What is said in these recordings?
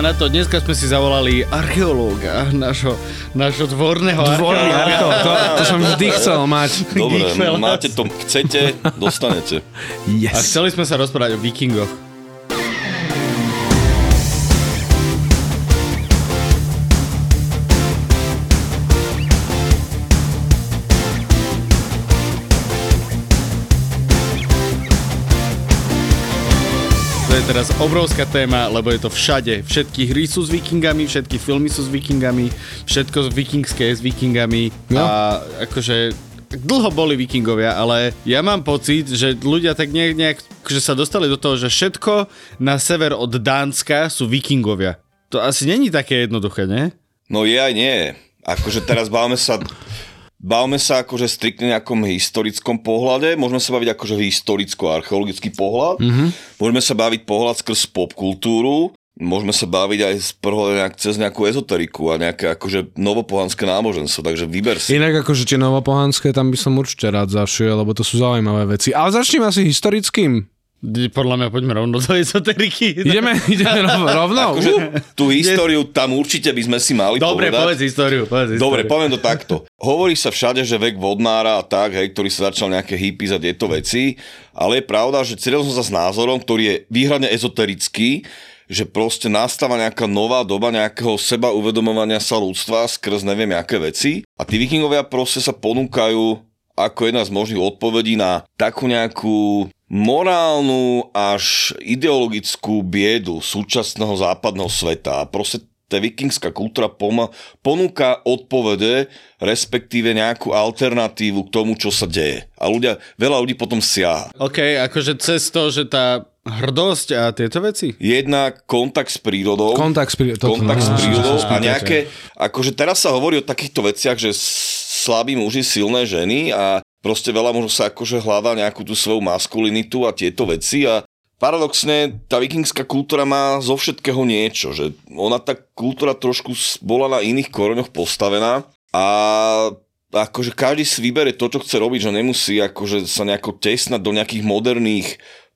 na to, dneska sme si zavolali archeológa, našo, našo dvorného Dvorný archeológ, to, to som vždy chcel mať. Dobre, máte to, chcete, dostanete. A Yes. chceli sme sa rozprávať o vikingoch. To je teraz obrovská téma, lebo je to všade. Všetky hry sú s vikingami, všetky filmy sú s vikingami, všetko z vikingské je s vikingami. No. A akože dlho boli vikingovia, ale ja mám pocit, že ľudia tak nejak, nejak že sa dostali do toho, že všetko na sever od Dánska sú vikingovia. To asi není také jednoduché, ne? No je aj nie. Akože teraz bávame sa Bávame sa akože striktne nejakom historickom pohľade, môžeme sa baviť akože historicko-archeologický pohľad, mm-hmm. môžeme sa baviť pohľad skrz popkultúru, môžeme sa baviť aj z pohľadu nejak, cez nejakú ezoteriku a nejaké akože novopohanské náboženstvo, takže vyber si. Inak akože tie novopohanské, tam by som určite rád zašiel, lebo to sú zaujímavé veci. Ale začneme asi historickým. Podľa mňa poďme rovno do ezoteriky. Ideme, ideme rov- rovno? Akože tú históriu tam určite by sme si mali Dobre, povedať. povedz históriu, povedz históriu. Dobre, poviem to takto. Hovorí sa všade, že vek vodnára a tak, hej, ktorý sa začal nejaké hippies a tieto veci, ale je pravda, že cítil som sa s názorom, ktorý je výhradne ezoterický, že proste nastáva nejaká nová doba nejakého seba uvedomovania sa ľudstva skrz neviem aké veci a tí vikingovia proste sa ponúkajú ako jedna z možných odpovedí na takú nejakú morálnu až ideologickú biedu súčasného západného sveta. A proste tá vikingská kultúra poma- ponúka odpovede, respektíve nejakú alternatívu k tomu, čo sa deje. A ľudia, veľa ľudí potom siaha. OK, akože cez to, že tá hrdosť a tieto veci? Jednak kontakt s prírodou, Kontakt s prírodou. kontakt s prírodou a nejaké, akože teraz sa hovorí o takýchto veciach, že slabí muži, silné ženy a proste veľa možno sa akože hľadá nejakú tú svoju maskulinitu a tieto veci a paradoxne tá vikingská kultúra má zo všetkého niečo, že ona tá kultúra trošku bola na iných koreňoch postavená a akože každý si vybere to, čo chce robiť, že nemusí akože sa nejako tesnať do nejakých moderných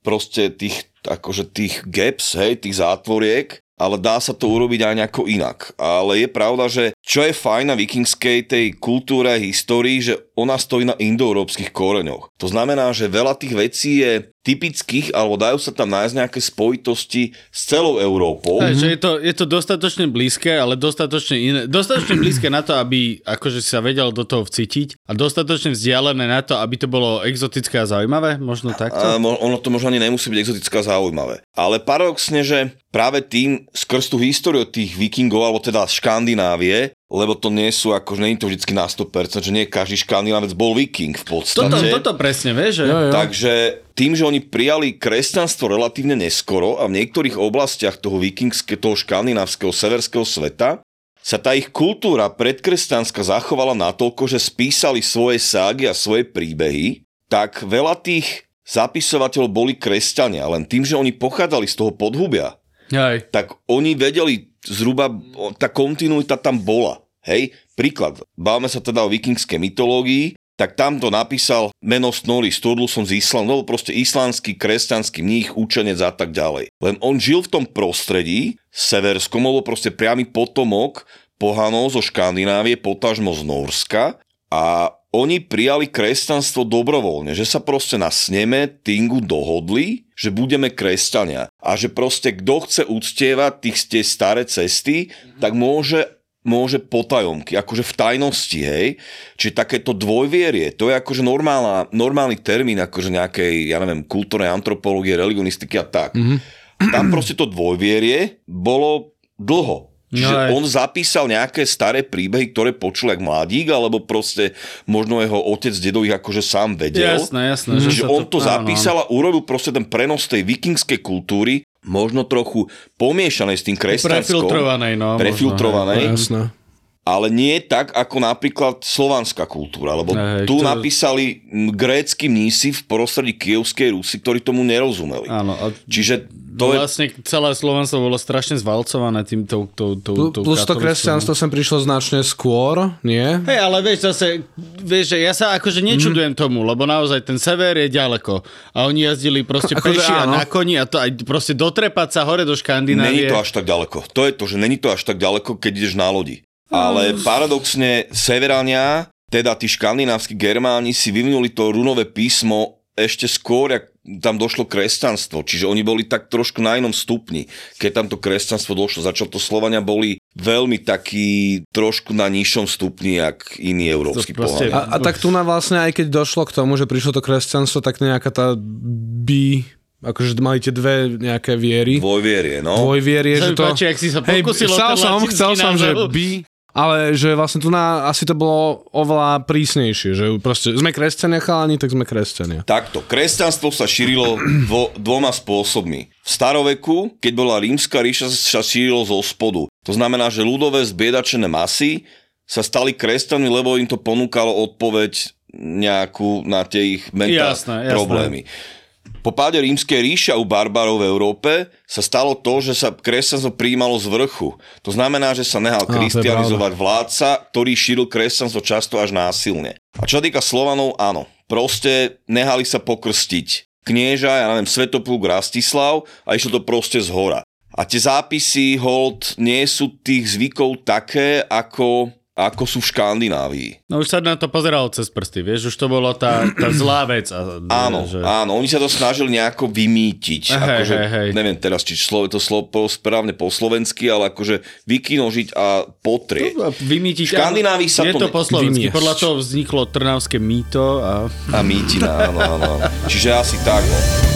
proste tých, akože tých gaps, hej, tých zátvoriek, ale dá sa to urobiť aj nejako inak. Ale je pravda, že čo je fajn na vikingskej tej kultúre histórii, že ona stojí na indoeurópskych koreňoch. To znamená, že veľa tých vecí je typických, alebo dajú sa tam nájsť nejaké spojitosti s celou Európou. Hej, že je to, je to dostatočne blízke, ale dostatočne iné. Dostatočne blízke na to, aby akože sa vedel do toho vcítiť a dostatočne vzdialené na to, aby to bolo exotické a zaujímavé, možno takto. A ono to možno ani nemusí byť exotické a zaujímavé. Ale paradoxne, že práve tým, skrz tú históriu tých vikingov, alebo teda Škandinávie, lebo to nie sú, akože nie je to vždy na 100%, že nie každý škandinávec bol viking v podstate. toto, toto presne, vieš, že... Jo, jo. Takže tým, že oni prijali kresťanstvo relatívne neskoro a v niektorých oblastiach toho vikingského, toho škandinávskeho, severského sveta, sa tá ich kultúra predkresťanská zachovala natoľko, že spísali svoje ságy a svoje príbehy, tak veľa tých zapisovateľov boli kresťania, len tým, že oni pochádzali z toho podhubia, Hej. tak oni vedeli zhruba, tá kontinuita tam bola. Hej, príklad, bávame sa teda o vikingskej mytológii, tak tam to napísal meno Snorri Sturluson z Islandu, no proste islandský kresťanský mních, učenec a tak ďalej. Len on žil v tom prostredí severskom, bol proste priamy potomok pohanov zo Škandinávie, potažmo z Norska a oni prijali kresťanstvo dobrovoľne, že sa proste na sneme Tingu dohodli, že budeme kresťania a že proste kto chce uctievať tých tie staré cesty, tak môže môže potajomky, akože v tajnosti, hej. Čiže takéto dvojvierie, to je akože normálna, normálny termín akože nejakej, ja neviem, kultúrnej antropológie, religionistiky a tak. Mm-hmm. Tam proste to dvojvierie bolo dlho. Čiže No aj. on zapísal nejaké staré príbehy, ktoré počul jak mladík, alebo proste možno jeho otec, dedo ich akože sám vedel. Jasné, jasné. že Čiže sa on to áno, zapísal a urobil proste ten prenos tej vikingskej kultúry, možno trochu pomiešanej s tým áno. kresťanskom. Prefiltrovanej, no. možno, Prefiltrovanej. hej. Jasné. Ale nie tak ako napríklad slovanská kultúra, lebo Hej, tu to- napísali grécky mnísi v prostredí Kievskej Rusy, ktorí tomu nerozumeli. Áno, a Čiže To je, Vlastne celé Slovensko bolo strašne zvalcované týmto tou, tou, tou Plus to kresťanstvo sem prišlo značne skôr, nie? Hej, ale vieš zase, vieš, že ja sa akože nečudujem Mhm. tomu, lebo naozaj ten sever je ďaleko a oni jazdili proste Akože peši a na koni a to aj proste dotrepať sa hore do Není Škandinávie. to až tak ďaleko. To je to, že není to až tak ďaleko, keď ideš na lodi. Ale paradoxne, Severania, teda tí škandinávski Germáni si vyvinuli to runové písmo ešte skôr, jak tam došlo kresťanstvo. Čiže oni boli tak trošku na inom stupni. Keď tam to kresťanstvo došlo, začal to Slovania boli veľmi taký trošku na nižšom stupni, jak iní európsky proste-. A, a tak tu na vlastne, aj keď došlo k tomu, že prišlo to kresťanstvo, tak nejaká tá by, akože mali tie dve nejaké viery. Dvojvierie, no. Dvojvierie, že to... páči, ak si sa Hej, chcel som, chcel som, že by, ale že vlastne tu na, asi to bolo oveľa prísnejšie, že proste sme kresťania chalani, tak sme kresťania. Takto, kresťanstvo sa šírilo dvo, dvoma spôsobmi. V staroveku, keď bola rímska ríša, sa šírilo zo spodu. To znamená, že ľudové zbiedačené masy sa stali kresťanmi, lebo im to ponúkalo odpoveď nejakú na tie ich mentálne Jasné, jasné. Po páde rímskej ríše a u barbarov v Európe sa stalo to, že sa kresťanstvo prijímalo z vrchu. To znamená, že sa nehal kristianizovať vládca, ktorý šíril kresťanstvo často až násilne. A čo týka Slovanov, áno. Proste nehali sa pokrstiť. Knieža, ja neviem, Svetopluk, Rastislav a išlo to proste z hora. A tie zápisy, hold, nie sú tých zvykov také, ako, ako sú v Škandinávii. No už sa na to pozeralo cez prsty, vieš, už to bolo tá, tá zlá vec. A, Áno, že... áno, oni sa to snažili nejako vymýtiť. Hej, akože, hej, hej. Neviem teraz, či slovo, to slovo správne po slovensky, ale akože vykinožiť a potrieť. A Vymýtiť, V Škandinávii sa je to to ne- po slovensky, vymiesť. podľa toho vzniklo trnavské mýto a... A mýtina, áno. áno. Čiže asi tak, no.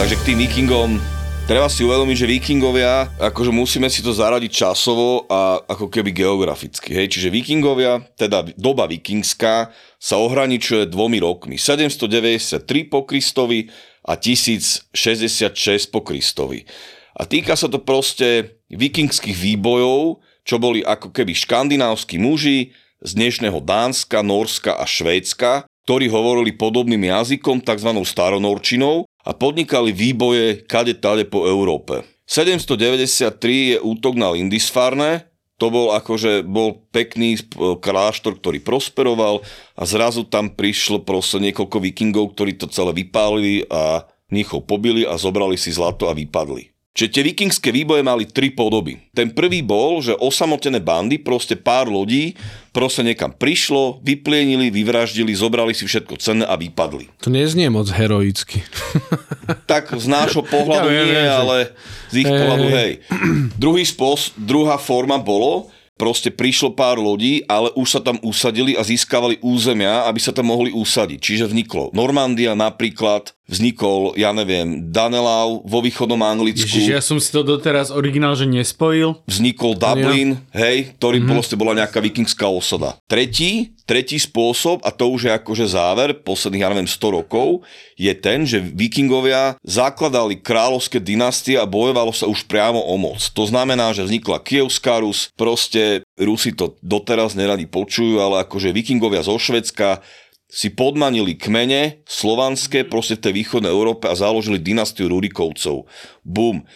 Takže k tým vikingom Treba si uvedomiť, že vikingovia, akože musíme si to zaradiť časovo a ako keby geograficky. Hej? Čiže vikingovia, teda doba vikingská, sa ohraničuje dvomi rokmi. 793 po Kristovi a 1066 po Kristovi. A týka sa to proste vikingských výbojov, čo boli ako keby škandinávski muži z dnešného Dánska, Norska a Švédska, ktorí hovorili podobným jazykom, tzv. staronorčinou, a podnikali výboje kade tade po Európe. 793 je útok na Lindisfarne, to bol akože, bol pekný e, kláštor, ktorý prosperoval a zrazu tam prišlo proste niekoľko vikingov, ktorí to celé vypálili a mníchov pobili a zobrali si zlato a vypadli. Čiže tie vikingské výboje mali tri podoby. Ten prvý bol, že osamotené bandy, proste pár lodí, proste niekam prišlo, vyplienili, vyvraždili, zobrali si všetko cenné a vypadli. To neznie moc heroicky. Tak z nášho pohľadu Ja nie, že- ale z ich Hej, pohľadu hej. Druhý spôsob, druhá forma bolo, proste prišlo pár lodí, ale už sa tam usadili a získavali územia, aby sa tam mohli usadiť. Čiže vzniklo Normandia napríklad, vznikol, ja neviem, Danelau vo východnom Anglicku. Ježiš, ja som si to doteraz originál, že nespojil. vznikol Dublin, hej, ktorý mm-hmm. proste bola nejaká vikingská osada. Tretí, tretí spôsob, a to už je akože záver posledných, ja neviem, 100 rokov, je ten, že vikingovia zakladali kráľovské dynastie a bojovalo sa už priamo o moc. To znamená, že vznikla Kievská Rus, proste Rusi to doteraz neradi počujú, ale akože vikingovia zo Švedska si podmanili kmene slovanské proste v tej východnej Európe a založili dynastiu Rurikovcov. Bum.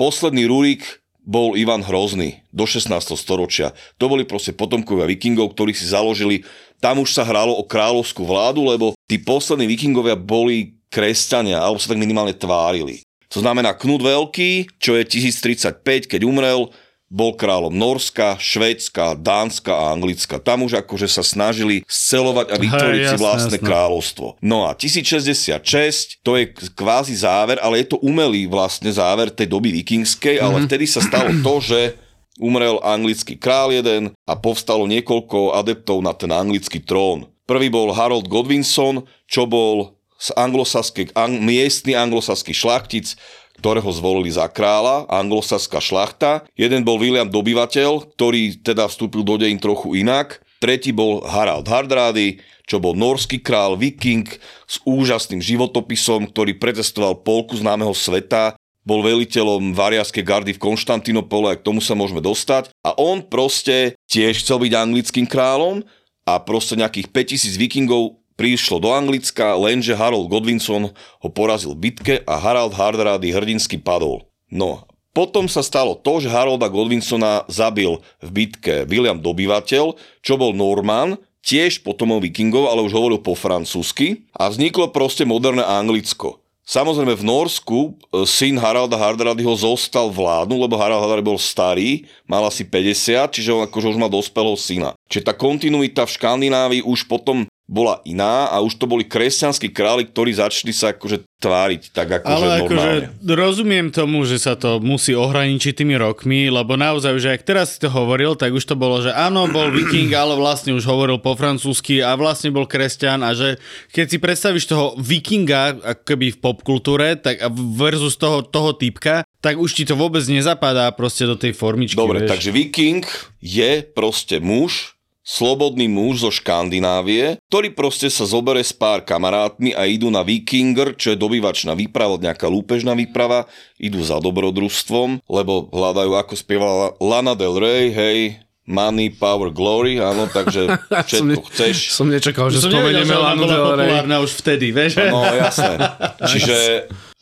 Posledný Rurik bol Ivan Hrozný do 16. storočia. To boli proste potomkovia vikingov, ktorí si založili, tam už sa hralo o kráľovskú vládu, lebo tí poslední vikingovia boli kresťania, alebo sa tak minimálne tvárili. To znamená Knut Veľký, čo je 1035, keď umrel, bol kráľom Norska, Švédska, Dánska a Anglicka. Tam už akože sa snažili scelovať a vytvoriť si jasné, vlastné jasné. kráľovstvo. No a 1066, to je kvázi záver, ale je to umelý vlastne záver tej doby vikingskej, Mhm. ale vtedy sa stalo to, že umrel anglický král jeden a povstalo niekoľko adeptov na ten anglický trón. Prvý bol Harold Godwinson, čo bol z anglosaskej, ang, miestny anglosaský šlachtic, ktorého zvolili za kráľa, anglosaská šlachta. Jeden bol William Dobyvateľ, ktorý teda vstúpil do dejín trochu inak. Tretí bol Harald Hardrády, čo bol norský král, viking s úžasným životopisom, ktorý pretestoval polku známeho sveta. bol veliteľom variaskej gardy v Konštantinopole, a k tomu sa môžeme dostať. A on proste tiež chcel byť anglickým kráľom a proste nejakých 5000 vikingov prišlo do Anglicka, lenže Harold Godwinson ho porazil v bitke a Harald Hardrady hrdinsky padol. No, potom sa stalo to, že Harolda Godwinsona zabil v bitke William Dobyvateľ, čo bol Norman, tiež potomov vikingov, ale už hovoril po francúzsky a vzniklo proste moderné Anglicko. Samozrejme v Norsku e, syn Haralda Hardradyho zostal vládnu, lebo Harald Hardrady bol starý, mal asi 50, čiže on akože už má dospelého syna. Čiže tá kontinuita v Škandinávii už potom bola iná a už to boli kresťanskí králi, ktorí začali sa akože tváriť tak akože Ale akože rozumiem tomu, že sa to musí ohraničiť tými rokmi, lebo naozaj, že ak teraz si to hovoril, tak už to bolo, že áno, bol viking, ale vlastne už hovoril po francúzsky a vlastne bol kresťan a že keď si predstavíš toho vikinga akoby v popkultúre tak versus toho, toho typka, tak už ti to vôbec nezapadá proste do tej formičky. Dobre, vieš. takže viking je proste muž, slobodný muž zo Škandinávie, ktorý proste sa zobere s pár kamarátmi a idú na vikinger, čo je dobývačná výprava, nejaká lúpežná výprava, idú za dobrodružstvom, lebo hľadajú, ako spievala Lana Del Rey, hej, money, power, glory, áno, takže všetko ne- chceš. Som nečakal, že Som spomenieme Lanu Del Rey. populárna už vtedy, vieš? No jasné. Čiže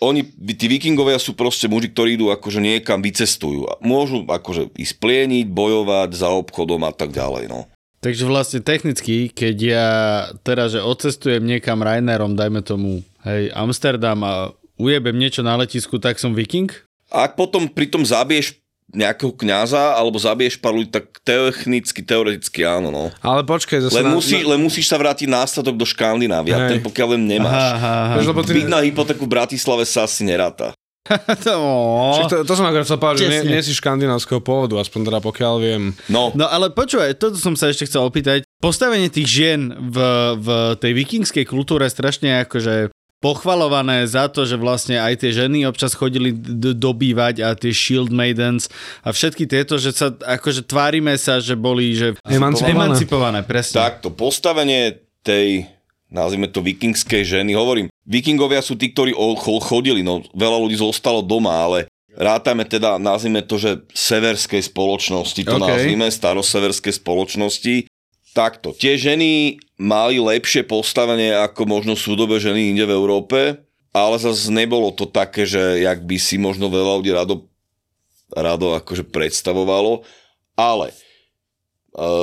oni, tí vikingovia sú proste muži, ktorí idú akože niekam vycestujú. Môžu akože ísť plieniť, bojovať za obchodom a tak ďalej, no. Takže vlastne technicky, keď ja teraz, že odcestujem niekam Rainerom, dajme tomu, hej, Amsterdam a ujebem niečo na letisku, tak som viking? A ak potom pritom zabiješ nejakého kňaza alebo zabiješ pár ľudí, tak technicky, teoreticky áno, no. Ale počkaj, zase Len, na, musí, len musíš sa vrátiť následok do Škandinávia, ten pokiaľ len nemáš. Aha, aha, aha. Ty, Byť na hypotéku v Bratislave sa asi neráta. Ó. Však to, to som akorát chcel povedať, že nie, nie si škandinávskeho pôvodu, aspoň teda pokiaľ viem. No, No ale počúvaj, toto som sa ešte chcel opýtať. Postavenie tých žien v, v tej vikingskej kultúre strašne akože pochvalované za to, že vlastne aj tie ženy občas chodili d- dobývať a tie shield maidens a všetky tieto, že sa akože tvárime sa, že boli že Emancipované. emancipované presne. takto, postavenie tej, nazvime to vikingskej ženy, hovorím, vikingovia sú tí, ktorí chodili, no veľa ľudí zostalo doma, ale rátame teda, nazvime to, že severskej spoločnosti, to OK. nazvime, staroseverskej spoločnosti, takto, tie ženy mali lepšie postavenie ako možno súdobe ženy inde v Európe, ale zase nebolo to také, že jak by si možno veľa ľudí rado, rado akože predstavovalo, ale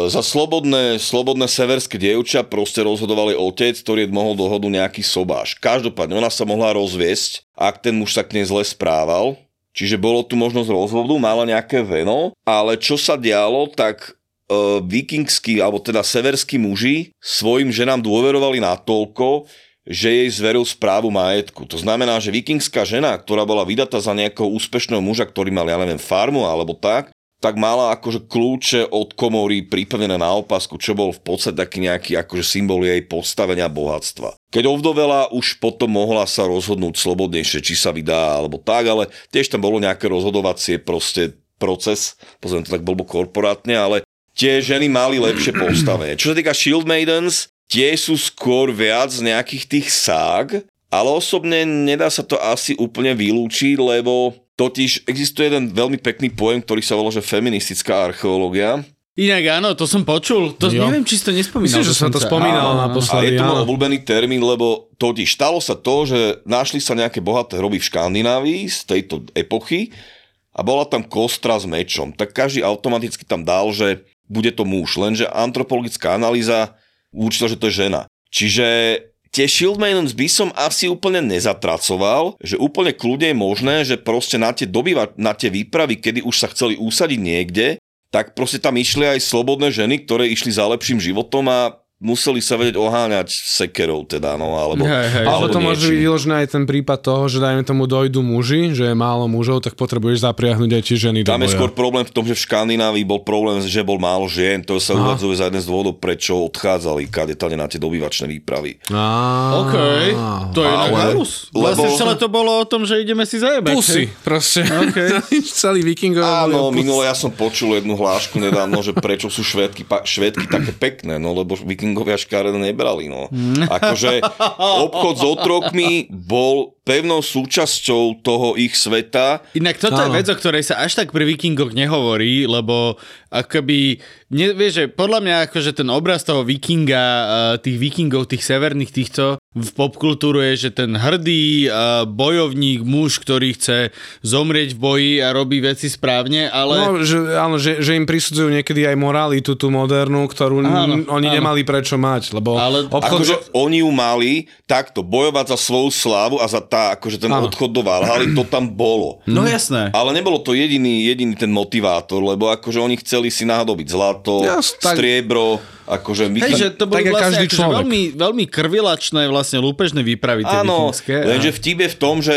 za slobodné, slobodné severské dievča proste rozhodoval jej otec, ktorý mohol dohodu nejaký sobáš. Každopádne ona sa mohla rozviesť, ak ten muž sa k nej zle správal, čiže bolo tu možnosť rozvodu, mala nejaké veno, ale čo sa dialo, tak uh, vikingskí, alebo teda severskí muži svojim ženám dôverovali natoľko, že jej zveril správu majetku. To znamená, že vikingská žena, ktorá bola vydatá za nejakého úspešného muža, ktorý mal, ja neviem, farmu alebo tak, tak mala akože kľúče od komory pripevnené na opasku, čo bol v podstate taký nejaký akože symbol jej postavenia bohatstva. Keď ovdovela, už potom mohla sa rozhodnúť slobodnejšie, či sa vydá alebo tak, ale tiež tam bolo nejaké rozhodovacie proste proces, pozriem to tak blbo korporátne, ale tie ženy mali lepšie postavenie. Čo sa týka Shield Maidens, tie sú skôr viac z nejakých tých ság, ale osobne nedá sa to asi úplne vylúčiť, lebo totiž existuje jeden veľmi pekný pojem, ktorý sa volá, že feministická archeológia. Inak áno, to som počul. To Jo. neviem, či si to nespomínal. Myslím, že som to spomínal áno. A je to môj obľúbený termín, lebo totiž stalo sa to, že našli sa nejaké bohaté hroby v Škandinávii z tejto epochy a bola tam kostra s mečom. Tak každý automaticky tam dal, že bude to muž, lenže antropologická analýza určila, že to je žena. Čiže tie Shield by som asi úplne nezatracoval, že úplne kľudne je možné, že proste na tie dobýva, na tie výpravy, kedy už sa chceli usadiť niekde, tak proste tam išli aj slobodné ženy, ktoré išli za lepším životom a museli sa vedieť oháňať sekerou teda, no, alebo, Hej, hej. Ale alebo to môže byť vyložené aj ten prípad toho, že dajme tomu dojdu muži, že je málo mužov, tak potrebuješ zapriahnuť aj tie ženy do Tam je boja. skôr problém v tom, že v Škandinávii bol problém, že bol málo žien. To sa Aha. uvádzuje za jeden z dôvodov, prečo odchádzali kadetane na tie dobývačné výpravy. Á, OK, to je Ale- halus. Vlastne lebo- celé to bolo o tom, že ideme si zajebať. Pusy, proste. Celý o Áno, minule ja som počul jednu hlášku nedávno, že prečo sú švédky také pekné, no lebo vikingovia škaredé nebrali, no. Akože obchod s otrokmi bol pevnou súčasťou toho ich sveta. Inak toto je Áno. vec, o ktorej sa až tak pri vikingoch nehovorí, lebo akoby, ne, vieš, že podľa mňa akože ten obraz toho vikinga, eh, tých vikingov, tých severných týchto v popkultúru je, že ten hrdý eh, bojovník, muž, ktorý chce zomrieť v boji a robí veci správne, ale... No, že, áno, že, že im prisudzujú niekedy aj moralitu, tú modernú, ktorú Áno, áno, oni áno. nemali prečo mať, lebo Ale obchod... Akože oni ju mali takto bojovať za svoju slávu a za tá, akože ten Áno. odchod do Valhaly, to tam bolo. No jasné. Ale nebolo to jediný, jediný ten motivátor, lebo akože oni chceli si nadobiť zlato, Jas, tak- striebro, akože my... Hej, že to boli vlastne každý akože veľmi, veľmi krvilačné vlastne lúpežné výpravy tie Áno, vikingské. lenže vtip je v tom, že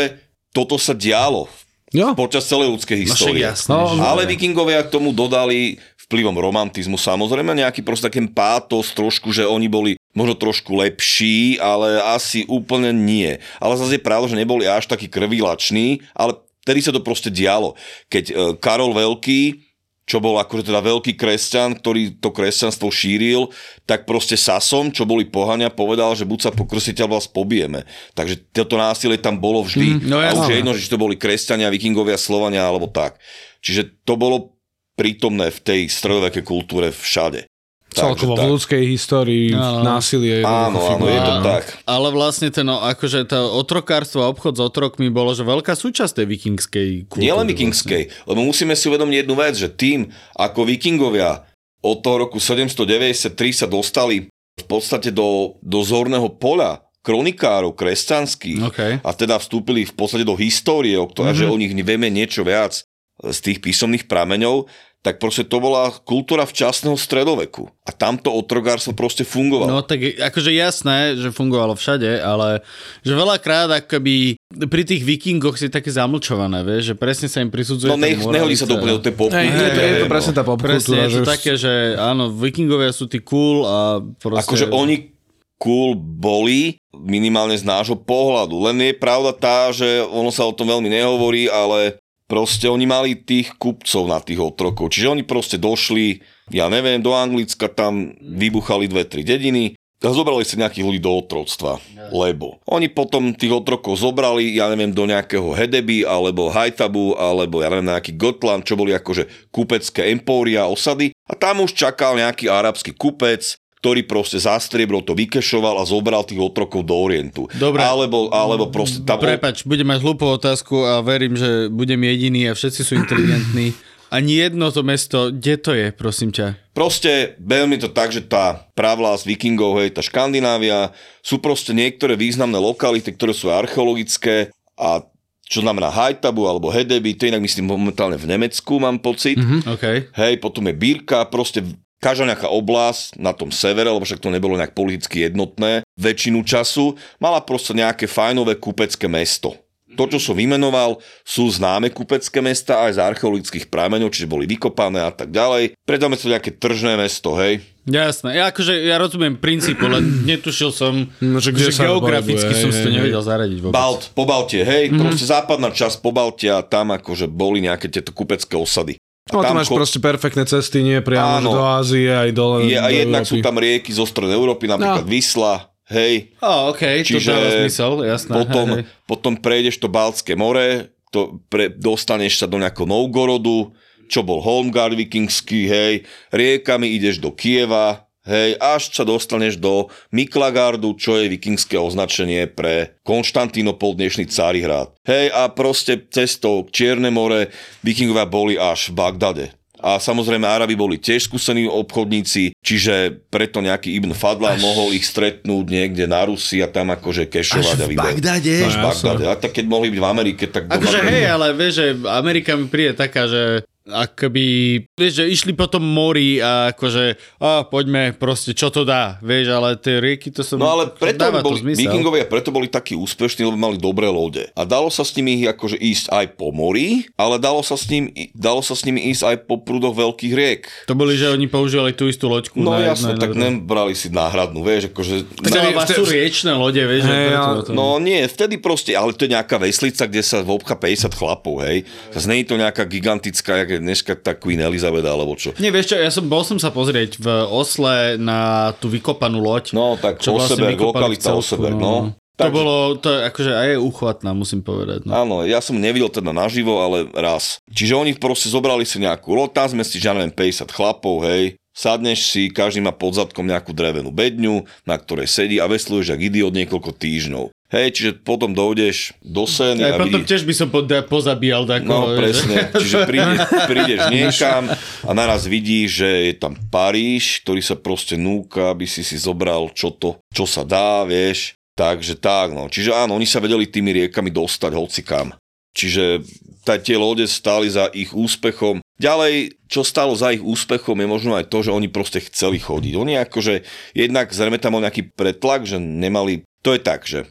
toto sa dialo Jo. počas celej ľudskej No histórie. jasné, No, Ale vikingovia k tomu dodali vplyvom romantizmu samozrejme nejaký proste taký pátos trošku, že oni boli možno trošku lepší, ale asi úplne nie. Ale zase je pravda, že neboli až takí krvilační, ale vtedy sa to proste dialo. Keď e, Karol Veľký, čo bol akože teda veľký kresťan, ktorý to kresťanstvo šíril, tak proste Sasom, čo boli pohania, povedal, že buď sa pokrsíte, alebo vás pobijeme. Takže toto násilie tam bolo vždy. Mm, no a už je jedno, že to boli kresťania, vikingovia, slovania alebo tak. Čiže to bolo prítomné v tej stredovekej kultúre všade. Celkovo v ľudskej histórii Áno. násilie Áno, áno, je to Áno. tak. Ale vlastne ten, no, akože to otrokárstvo a obchod s otrokmi bolo, že veľká súčasť tej vikingskej kultúry. Nielen vikingskej, lebo musíme si uvedomiť jednu vec, že tým, ako vikingovia od toho roku 793 sa dostali v podstate do, do zorného poľa kronikárov kresťanských Okay. a teda vstúpili v podstate do histórie, o ktorej, Mhm. že o nich vieme niečo viac z tých písomných prameňov, tak proste to bola kultúra včasného stredoveku. A tamto otrogárstvo proste fungovalo. No tak je- akože jasné, že fungovalo všade, ale že veľakrát akoby pri tých vikingoch si také zamlčované, vieš, že presne sa im prisudzuje No tá ne, nehodí sa to úplne do tej popy. Hej, je, to, je to presne tá Presne, popkultúra. je to že také, že áno, vikingovia sú tí cool a proste... Akože oni cool boli, minimálne z nášho pohľadu. Len je pravda tá, že ono sa o tom veľmi nehovorí, ale proste oni mali tých kupcov na tých otrokov. Čiže oni proste došli, ja neviem, do Anglicka, tam vybuchali dve, tri dediny a zobrali si nejakých ľudí do otroctva. Lebo oni potom tých otrokov zobrali, ja neviem, do nejakého Hedeby, alebo Hajtabu, alebo ja neviem, nejaký Gotland, čo boli akože kupecké empória, osady. A tam už čakal nejaký arabský kupec, ktorý proste za striebro to vykešoval a zobral tých otrokov do Orientu. Dobre. Alebo, alebo proste tam... Prepač, budem mať hlúpu otázku a verím, že budem jediný a všetci sú inteligentní. Ani jedno to mesto, kde to je, prosím ťa? Proste veľmi to tak, že tá pravlás vikingov, hej, tá Škandinávia, sú proste niektoré významné lokality, ktoré sú archeologické a čo znamená Hajtabu alebo Hedeby, to inak myslím momentálne v Nemecku, mám pocit. Mhm. OK. Hej, potom je Birka, proste každá nejaká oblasť na tom severe, lebo však to nebolo nejak politicky jednotné, väčšinu času, mala proste nejaké fajnové kupecké mesto. To, čo som vymenoval, sú známe kupecké mesta aj z archeologických prameňov, čiže boli vykopané a tak ďalej. Predáme to nejaké tržné mesto, hej. Jasné, ja akože ja rozumiem princípu, len netušil som, No, že kde že sa geograficky som si to nevedel zaradiť vôbec. Balt, po Baltie, hej, mm-hmm. proste západná časť po Baltia, tam akože boli nejaké tieto kupecké osady. A No, tu tam máš cho- proste perfektné cesty, nie priamo Áno. do Ázie, aj dole je, a do jednak Európy. sú tam rieky zo strednej Európy, napríklad No. Vysla, hej, Ó, OK, to Čiže dáva zmysel, jasné. potom, hej, hej. potom prejdeš to Baltské more, to pre, dostaneš sa do nejakého Novgorodu, čo bol Holmgard vikingský, hej, riekami ideš do Kieva, hej, až sa dostaneš do Miklagardu, čo je vikingské označenie pre Konštantínopol, dnešný Carihrad. Hej, a proste cestou Čierne more vikingovia boli až v Bagdade. A samozrejme Arabi boli tiež skúsení obchodníci, čiže preto nejaký Ibn Fadlan mohol ich stretnúť niekde na Rusi a tam akože kešovať a v Bagdade? Až v No. Bagdade. A tak keď mohli byť v Amerike, tak... Akože hej, ale vieš, že Amerika mi príde taká, že akoby, vieš, že išli po tom mori a akože, a poďme, proste, čo to dá, vieš, ale tie rieky to som... No ale preto dáva boli, vikingovia preto boli takí úspešní, lebo mali dobré lode. A dalo sa s nimi akože ísť aj po mori, ale dalo sa s, ním, dalo sa s nimi ísť aj po prúdoch veľkých riek. To boli, že oni používali tú istú loďku. No na jasno, jedno, tak na nebrali si náhradnú, vieš, akože... No, Vtedy- ale sú vtedy- riečné lode, vieš, Hej, preto ale- to- No nie, vtedy proste, ale to je nejaká veslica, kde sa obcha 50 chlapov, hej. Zase nie je to nejaká gigantická, jak je dneska tá Queen Elizabeth alebo čo. Nie, vieš čo, ja som, bol som sa pozrieť v Osle na tú vykopanú loď. No tak Čo vlastne Oseberg, lokalita Oseberg, no. no. To Takže- bolo, to je akože aj je uchvatná, musím povedať. No. Áno, ja som nevidel teda naživo, ale raz. Čiže oni proste zobrali si nejakú loď, tam sme si, ja neviem, 50 chlapov, hej, sadneš si, každý má pod zadkom nejakú drevenú bedňu, na ktorej sedí a vesluješ jak idiot niekoľko týždňov. Hej, čiže potom dojdeš do scény Aj a potom vidíš... tiež by som po, pozabíjal tako. No presne, čiže príde, prídeš niekam a naraz vidíš, že je tam Paríž, ktorý sa proste núka, aby si si zobral čo to, čo sa dá, vieš. Takže tak, no. Čiže áno, oni sa vedeli tými riekami dostať hocikam. Čiže tá, tie lode stáli za ich úspechom. Ďalej, čo stalo za ich úspechom je možno aj to, že oni proste chceli chodiť. Oni akože, jednak zrejme tam bol nejaký pretlak, že nemali, to je tak, že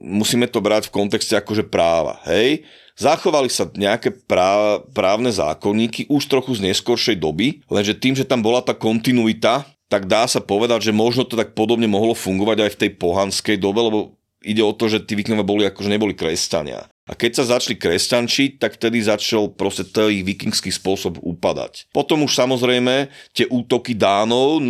musíme to brať v kontexte akože práva, hej? Zachovali sa nejaké práv, právne zákonníky už trochu z neskoršej doby, lenže tým, že tam bola tá kontinuita, tak dá sa povedať, že možno to tak podobne mohlo fungovať aj v tej pohanskej dobe, lebo ide o to, že tí vikingovia boli akože neboli kresťania. A keď sa začali kresťančiť, tak vtedy začal proste ten ich vikingský spôsob upadať. Potom už samozrejme tie útoky Dánov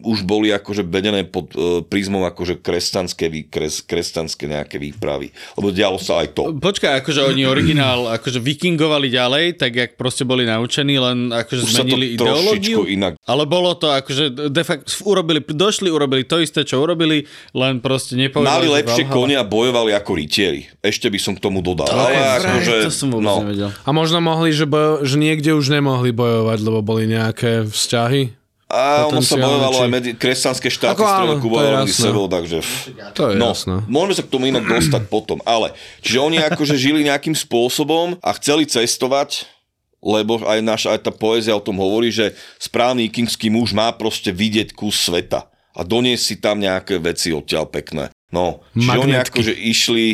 už boli akože vedené pod e, prízmom akože kresťanské, kres, kresťanské nejaké výpravy. Lebo dialo sa aj to. Počkaj, akože oni originál akože vikingovali ďalej, tak jak proste boli naučení, len akože Už sa to zmenili ideológiu. inak Ale bolo to akože de facto urobili, došli, urobili to isté, čo urobili, len proste nepovedali. Mali lepšie konia a bojovali ako rytieri. Ešte by som k tomu dodal. Ale Vraj, akože, to som vôbec no, nevedel. A možno mohli, že, bojo, že niekde už nemohli bojovať, lebo boli nejaké vzťahy. a ono sa bojovalo či- aj medzi kresťanské štáty Ako áno, to jasné. sebou, takže... To je No, jasné. môžeme sa k tomu inak dostať potom, ale čiže oni akože žili nejakým spôsobom a chceli cestovať, lebo aj naša, aj tá poézia o tom hovorí, že správny vikingský muž má proste vidieť kus sveta a doniesť si tam nejaké veci odtiaľ pekné. No, čiže oni Magnetky. akože išli,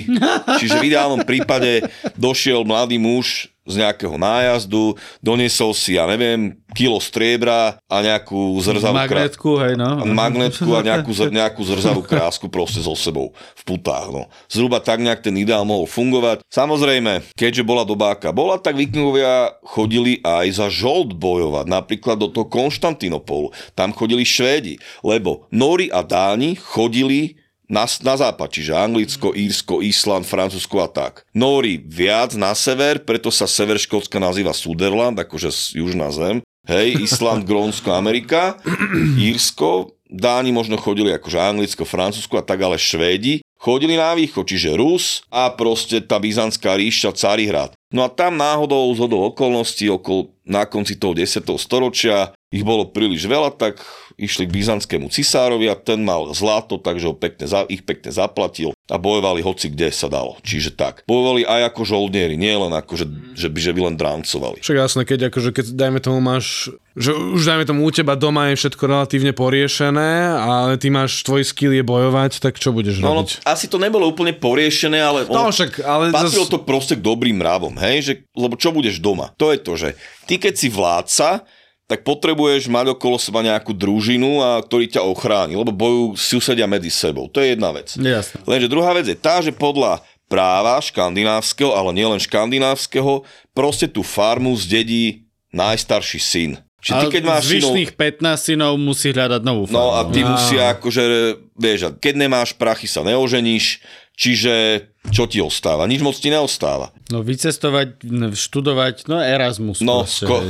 čiže v ideálnom prípade došiel mladý muž z nejakého nájazdu, doniesol si, ja neviem, kilo striebra a nejakú zrzavú krá- Magnetku, hej no. magnetku a nejakú, zr- nejakú zrzavú krásku proste so sebou v putách. No. Zhruba tak nejak ten ideál mohol fungovať. Samozrejme, keďže bola doba aká bola, tak vikingovia chodili aj za žold bojovať, napríklad do toho Konštantinopolu. Tam chodili Švédi, lebo Nóri a Dáni chodili na, na západ, čiže Anglicko, Írsko, Island, Francúzsko a tak. Nóri viac na sever, preto sa sever Škótska nazýva Suderland, akože južná zem. Hej, Island, Grónsko, Amerika, Írsko, Dáni možno chodili akože Anglicko, Francúzsko a tak, ale Švédi chodili na východ, čiže Rus a proste tá byzantská ríša Carihrad. No a tam náhodou z hodou okolností okolo, na konci toho 10. storočia ich bolo príliš veľa, tak išli k byzantskému cisárovi a ten mal zlato, takže ho pekne, ich pekne zaplatil a bojovali hoci kde sa dalo. Čiže tak. Bojovali aj ako žoldnieri, nie len ako, že, že, by, že by len drancovali. Však jasné, keď akože, keď dajme tomu máš, že už dajme tomu u teba doma je všetko relatívne poriešené, ale ty máš, tvoj skill je bojovať, tak čo budeš No, no, robiť? asi to nebolo úplne poriešené, ale No ono, však, ale patrilo zas- to proste k dobrým mravom, hej, že, lebo čo budeš doma? To je to, že ty keď si vládca, tak potrebuješ mať okolo seba nejakú družinu, a ktorý ťa ochráni, lebo bojujú susedia medzi sebou. To je jedna vec. Jasné. Lenže druhá vec je tá, že podľa práva škandinávskeho, ale nielen škandinávskeho, proste tú farmu zdedí najstarší syn. Čiže ty A keď máš synov, zvyšných 15 synov musí hľadať novú farmu. No a ty Á. musia akože, vieš, a keď nemáš prachy sa neoženíš, čiže čo ti ostáva? Nič moc ti neostáva. No vycestovať, študovať, no Erasmus. No, sko-.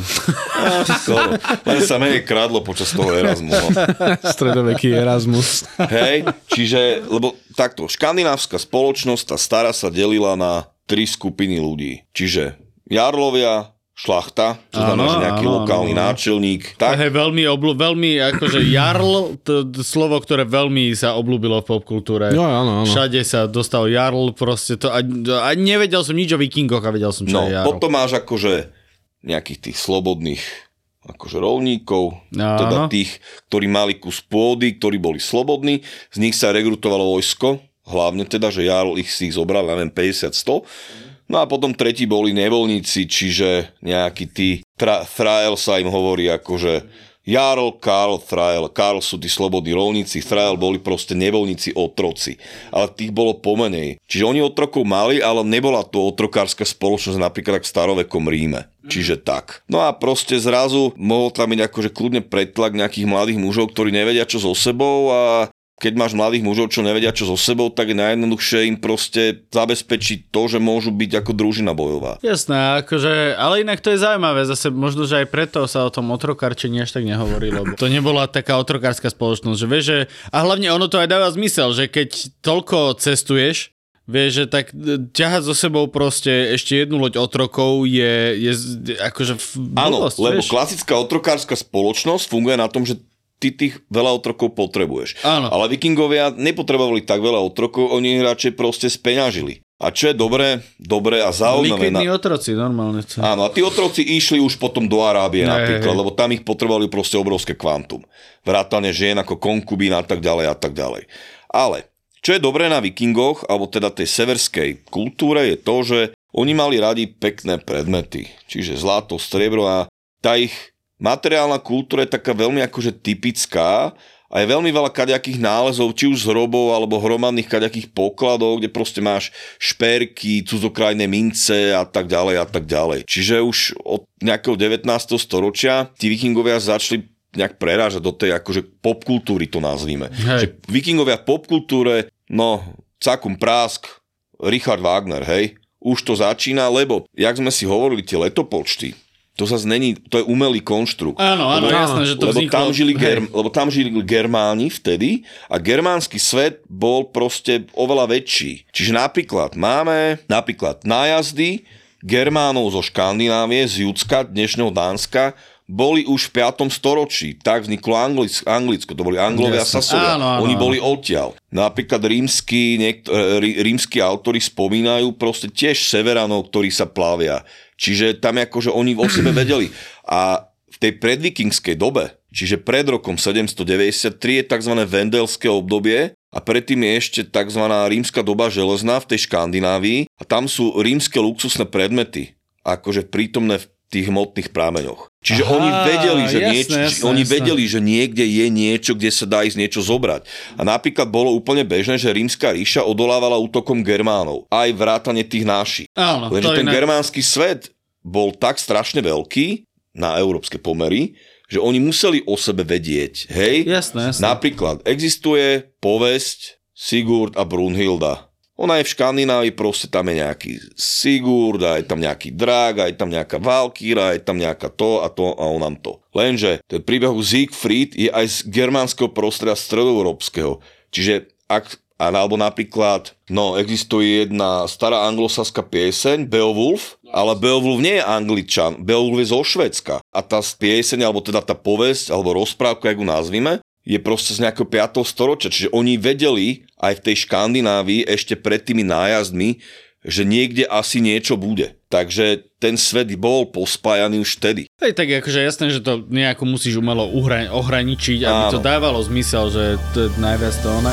Á, skoro. Len sa menej kradlo počas toho Erasmu. No. Stredoveký Erasmus. Hej, čiže, lebo takto, škandinávska spoločnosť, tá stará sa delila na tri skupiny ľudí. Čiže jarlovia, šlachta, čo znamená, že nejaký áno, lokálny áno, náčelník. Tak. Hej, veľmi, oblu, veľmi akože jarl, to, to slovo, ktoré veľmi sa oblúbilo v popkultúre. No, áno, áno. Všade sa dostal jarl, proste to, a, a nevedel som nič o vikingoch a vedel som, čo no, je jarl. potom máš akože nejakých tých slobodných akože rolníkov, Áno. teda tých, ktorí mali kus pôdy, ktorí boli slobodní, z nich sa rekrutovalo vojsko, hlavne teda, že Jarl ich si ich zobral, ja neviem, 50-100. No a potom tretí boli nevoľníci, čiže nejakí tí, tra, Thrael sa im hovorí akože Jarl, Karl, Thrael. Karl sú tí slobodní rolníci, Thrael boli proste nevoľníci otroci. Ale tých bolo pomenej. Čiže oni otrokov mali, ale nebola to otrokárska spoločnosť napríklad v starovekom Ríme. Čiže tak. No a proste zrazu mohol tam byť akože kľudne pretlak nejakých mladých mužov, ktorí nevedia čo so sebou a keď máš mladých mužov, čo nevedia čo so sebou, tak je najjednoduchšie im proste zabezpečiť to, že môžu byť ako družina bojová. Jasné, akože, ale inak to je zaujímavé, zase možno, že aj preto sa o tom otrokarčení až tak nehovorí, lebo to nebola taká otrokárska spoločnosť, že vieš, že, a hlavne ono to aj dáva zmysel, že keď toľko cestuješ, Vieš, že tak e, ťahať so sebou proste ešte jednu loď otrokov je, je akože Áno, lebo vieš? klasická otrokárska spoločnosť funguje na tom, že ty tých veľa otrokov potrebuješ. Áno. Ale vikingovia nepotrebovali tak veľa otrokov, oni radšej proste speňažili. A čo je dobré, dobré a zaujímavé... Likvidní na... otroci, normálne. Co? Áno, a tí otroci išli už potom do Arábie ne, napríklad, hej. lebo tam ich potrebovali proste obrovské kvantum. Vrátane žien ako konkubín a tak ďalej a tak ďalej. Ale čo je dobré na vikingoch, alebo teda tej severskej kultúre, je to, že oni mali radi pekné predmety. Čiže zlato, striebro a tá ich materiálna kultúra je taká veľmi akože typická a je veľmi veľa kaďakých nálezov, či už z hrobov alebo hromadných kaďakých pokladov, kde proste máš šperky, cudzokrajné mince a tak ďalej a tak ďalej. Čiže už od nejakého 19. storočia tí vikingovia začali nejak prerážať do tej akože popkultúry to nazvíme. Hej. Že vikingovia v popkultúre, no, cakum prásk, Richard Wagner, hej, už to začína, lebo, jak sme si hovorili, tie letopočty, to sa není, to je umelý konštrukt. Áno, áno, lebo, jasné, že to lebo vzniklo. Tam žili ger, lebo tam žili Germáni vtedy a germánsky svet bol proste oveľa väčší. Čiže napríklad máme napríklad nájazdy Germánov zo Škandinávie, z Judska, dnešného Dánska, boli už v 5. storočí. Tak vzniklo Anglic, Anglicko, to boli Anglovia yes. Sasovia. Áno, áno. Oni boli odtiaľ. Napríklad rímsky, niekto, e, rímsky autory spomínajú proste tiež severanov, ktorí sa plavia. Čiže tam akože oni o sebe vedeli. A v tej predvikingskej dobe, čiže pred rokom 793 je tzv. vendelské obdobie a predtým je ešte tzv. rímska doba železná v tej Škandinávii a tam sú rímske luxusné predmety akože prítomné v tých hmotných prámeňoch. Čiže Aha, oni vedeli, že jasné, niečo, jasné, oni jasné. vedeli, že niekde je niečo, kde sa dá ísť niečo zobrať. A napríklad bolo úplne bežné, že rímska ríša odolávala útokom Germánov. Aj vrátane tých našich. Áno, Lenže ten ne... germánsky svet bol tak strašne veľký na európske pomery, že oni museli o sebe vedieť. Hej? Jasné, jasné. Napríklad existuje povesť Sigurd a Brunhilda ona je v Škandinávii, proste tam je nejaký Sigurd, a je tam nejaký Drag, a je tam nejaká Valkyra, je tam nejaká to a to a onam to. Lenže ten príbeh Siegfried je aj z germánskeho prostredia stredoeurópskeho. Čiže ak alebo napríklad, no, existuje jedna stará anglosaská pieseň, Beowulf, ale Beowulf nie je angličan, Beowulf je zo Švedska. A tá pieseň, alebo teda tá povesť, alebo rozprávka, ako ju nazvime, je proste z nejakého 5. storočia. Čiže oni vedeli aj v tej Škandinávii ešte pred tými nájazdmi, že niekde asi niečo bude. Takže ten svet bol pospájaný už vtedy. Hej, tak akože jasné, že to nejako musíš umelo uhra- ohraničiť, aby Áno. to dávalo zmysel, že to je najviac to ono.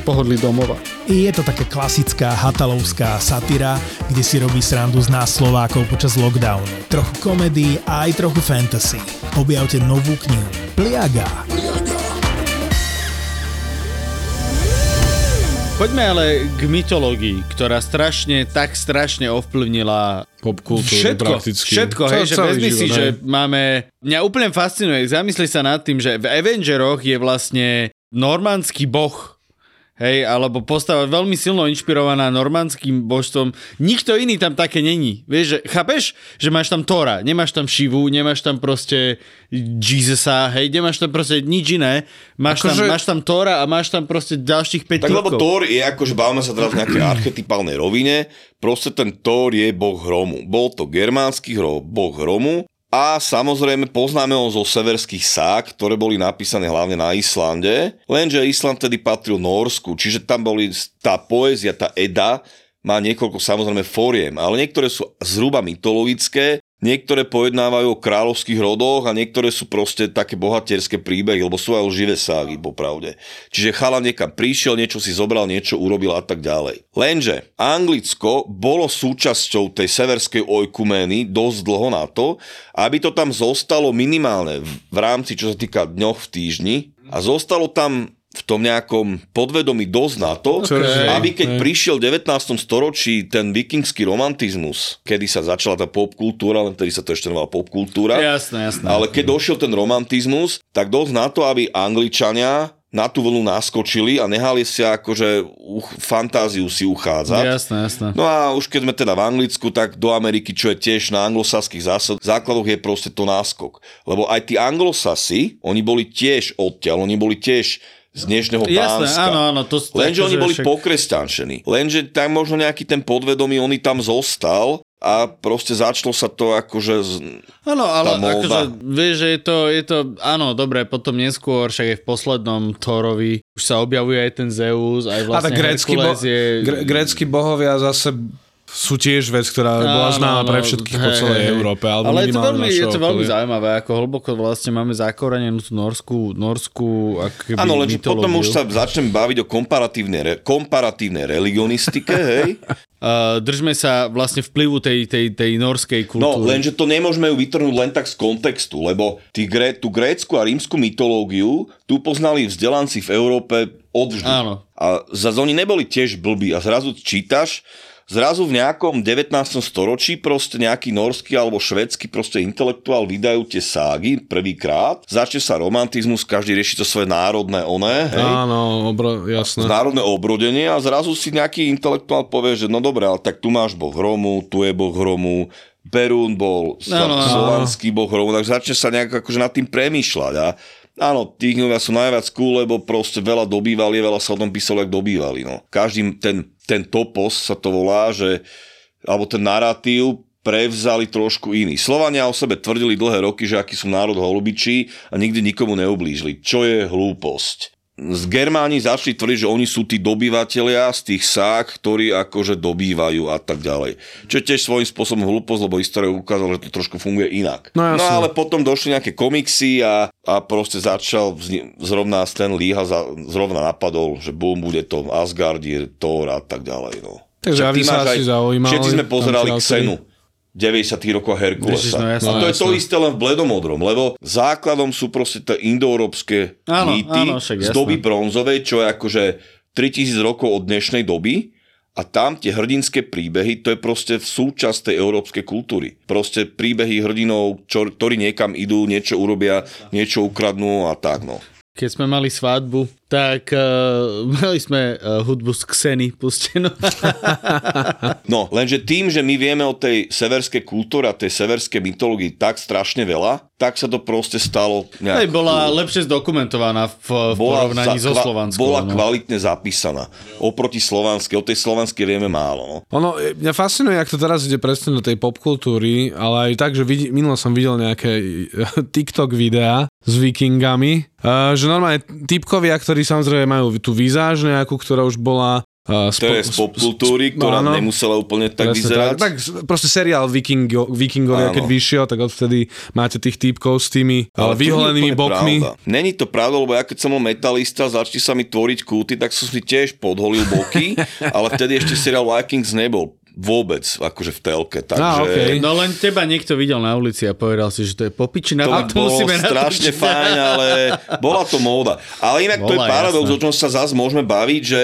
pohodli domova. Je to také klasická hatalovská satyra, kde si robí srandu z nás Slovákov počas lockdownu. Trochu komedii a aj trochu fantasy. Objavte novú knihu Pliaga. Poďme ale k mytológii, ktorá strašne, tak strašne ovplyvnila popkultúru všetko, prakticky. Všetko, hej, že vezmi si, že máme... Mňa úplne fascinuje, zamysli sa nad tým, že v Avengeroch je vlastne normandský boh, Hej, alebo postava veľmi silno inšpirovaná normandským božstvom. Nikto iný tam také není. Vieš, že, chápeš, že máš tam Tora, nemáš tam Šivu, nemáš tam proste Jesusa, hej, nemáš tam proste nič iné. Máš, ako tam, že... máš tam Tora a máš tam proste ďalších 5 Tak lebo Thor je akože bavíme sa teraz v nejakej archetypálnej rovine, proste ten Thor je boh hromu. Bol to germánsky hro, boh hromu a samozrejme poznáme ho zo severských sák, ktoré boli napísané hlavne na Islande, lenže Island tedy patril Norsku, čiže tam boli tá poézia, tá Eda, má niekoľko samozrejme fóriem, ale niektoré sú zhruba mytologické, niektoré pojednávajú o kráľovských rodoch a niektoré sú proste také bohatierské príbehy, lebo sú aj živé ságy, popravde. Čiže chala niekam prišiel, niečo si zobral, niečo urobil a tak ďalej. Lenže Anglicko bolo súčasťou tej severskej ojkumény dosť dlho na to, aby to tam zostalo minimálne v, rámci, čo sa týka dňoch v týždni a zostalo tam v tom nejakom podvedomí dosť na to, Okay. aby keď Hej. prišiel v 19. storočí ten vikingský romantizmus, kedy sa začala tá popkultúra, len vtedy sa to ešte nevala popkultúra, Jasné, jasné. ale keď došiel ten romantizmus, tak dosť na to, aby Angličania na tú vlnu naskočili a nehali sa akože uch, fantáziu si uchádzať. Jasné, jasné. No a už keď sme teda v Anglicku, tak do Ameriky, čo je tiež na anglosaských zásad, základoch je proste to náskok. Lebo aj tí anglosasi, oni boli tiež odtiaľ, oni boli tiež z dnešného Jasné, Dánska. áno, áno. To, Lenže oni akože boli však- pokresťančení. Lenže tam možno nejaký ten podvedomý, oni tam zostal a proste začalo sa to akože... Áno, ale akože, vieš, že je to, je to, áno, dobre, potom neskôr, však aj v poslednom Thorovi už sa objavuje aj ten Zeus, aj A vlastne tak grécky, bo, je... grécky bohovia zase sú tiež vec, ktorá bola Áno, známa pre všetkých po hej, celej hej. Európe. Alebo Ale je to veľmi, je to veľmi zaujímavé, ako hlboko vlastne máme zakorenenú tú norskú, norskú Áno, lenže potom už sa začneme baviť o komparatívnej, re, komparatívnej religionistike, hej? Uh, držme sa vlastne vplyvu tej, tej, tej norskej No, kultúry. lenže to nemôžeme ju vytrhnúť len tak z kontextu, lebo tí gré, tú grécku a rímsku mytológiu tu poznali vzdelanci v Európe odvždy. Áno. A zase oni neboli tiež blbí a zrazu čítaš, zrazu v nejakom 19. storočí proste nejaký norský alebo švedský proste intelektuál vydajú tie ságy prvýkrát, začne sa romantizmus, každý rieši to svoje národné oné, hej? Áno, obro, jasné. národné obrodenie a zrazu si nejaký intelektuál povie, že no dobré, ale tak tu máš boh hromu, tu je boh hromu, Perún bol Áno, slovanský boh hromu, tak začne sa nejak akože nad tým premýšľať a Áno, tí hnovia sú najviac cool, lebo proste veľa dobývali, veľa sa o tom písalo, jak dobývali. No. Každý ten, ten topos sa to volá, že, alebo ten narratív prevzali trošku iný. Slovania o sebe tvrdili dlhé roky, že aký sú národ holubičí a nikdy nikomu neublížili. Čo je hlúposť? Z Germáni začali tvrdiť, že oni sú tí dobyvatelia z tých sák, ktorí akože dobývajú a tak ďalej. Čo je tiež svojím spôsobom hlúposť, lebo história ukázala, že to trošku funguje inak. No no ale potom došli nejaké komiksy a, a proste začal zrovna Stan Lee za, zrovna napadol, že bum, bude to Asgard, je Thor a tak ďalej. No. Takže Však ty máš asi zaujímali, Všetci sme pozerali. Xenu. 90. rokov Herkulesa. no a to je to isté len v bledomodrom, lebo základom sú proste tie indoeurópske Áno, mýty áno, však z doby bronzovej, čo je akože 3000 rokov od dnešnej doby a tam tie hrdinské príbehy, to je proste v súčasť tej európskej kultúry. Proste príbehy hrdinov, čo, ktorí niekam idú, niečo urobia, niečo ukradnú a tak no. Keď sme mali svadbu, tak uh, mali sme uh, hudbu z Xeny pustenú. No, lenže tým, že my vieme o tej severskej kultúre a tej severskej mytológii tak strašne veľa, tak sa to proste stalo nejak... bola lepšie zdokumentovaná v, v porovnaní so za- Slovanskou. bola no. kvalitne zapísaná. Oproti slovanskej, o tej slovanskej vieme málo. No. Ono, e, mňa fascinuje, jak to teraz ide presne do tej popkultúry, ale aj tak, že vidí, minulo som videl nejaké TikTok videá s vikingami, uh, že normálne typkovia, ktorí samozrejme majú tú výzáž nejakú, ktorá už bola uh, To je z popkultúry, ktorá áno. nemusela úplne tak vyzerať. Tak, tak proste seriál Vikingo, Vikingovia, Áno. keď vyšiel, tak odvtedy máte tých týpkov s tými ale vyholenými bokmi. Pravda. Není to pravda, lebo ja keď som bol metalista, začali sa mi tvoriť kúty, tak som si tiež podholil boky, ale vtedy ešte seriál Vikings nebol vôbec akože v telke. Takže Á, okej. No len teba niekto videl na ulici a povedal si, že to je popičina. to by bolo musíme strašne natočiť. fajn, ale bola to móda. Ale inak to je Bola, paradox, jasné. o čom sa zase môžeme baviť, že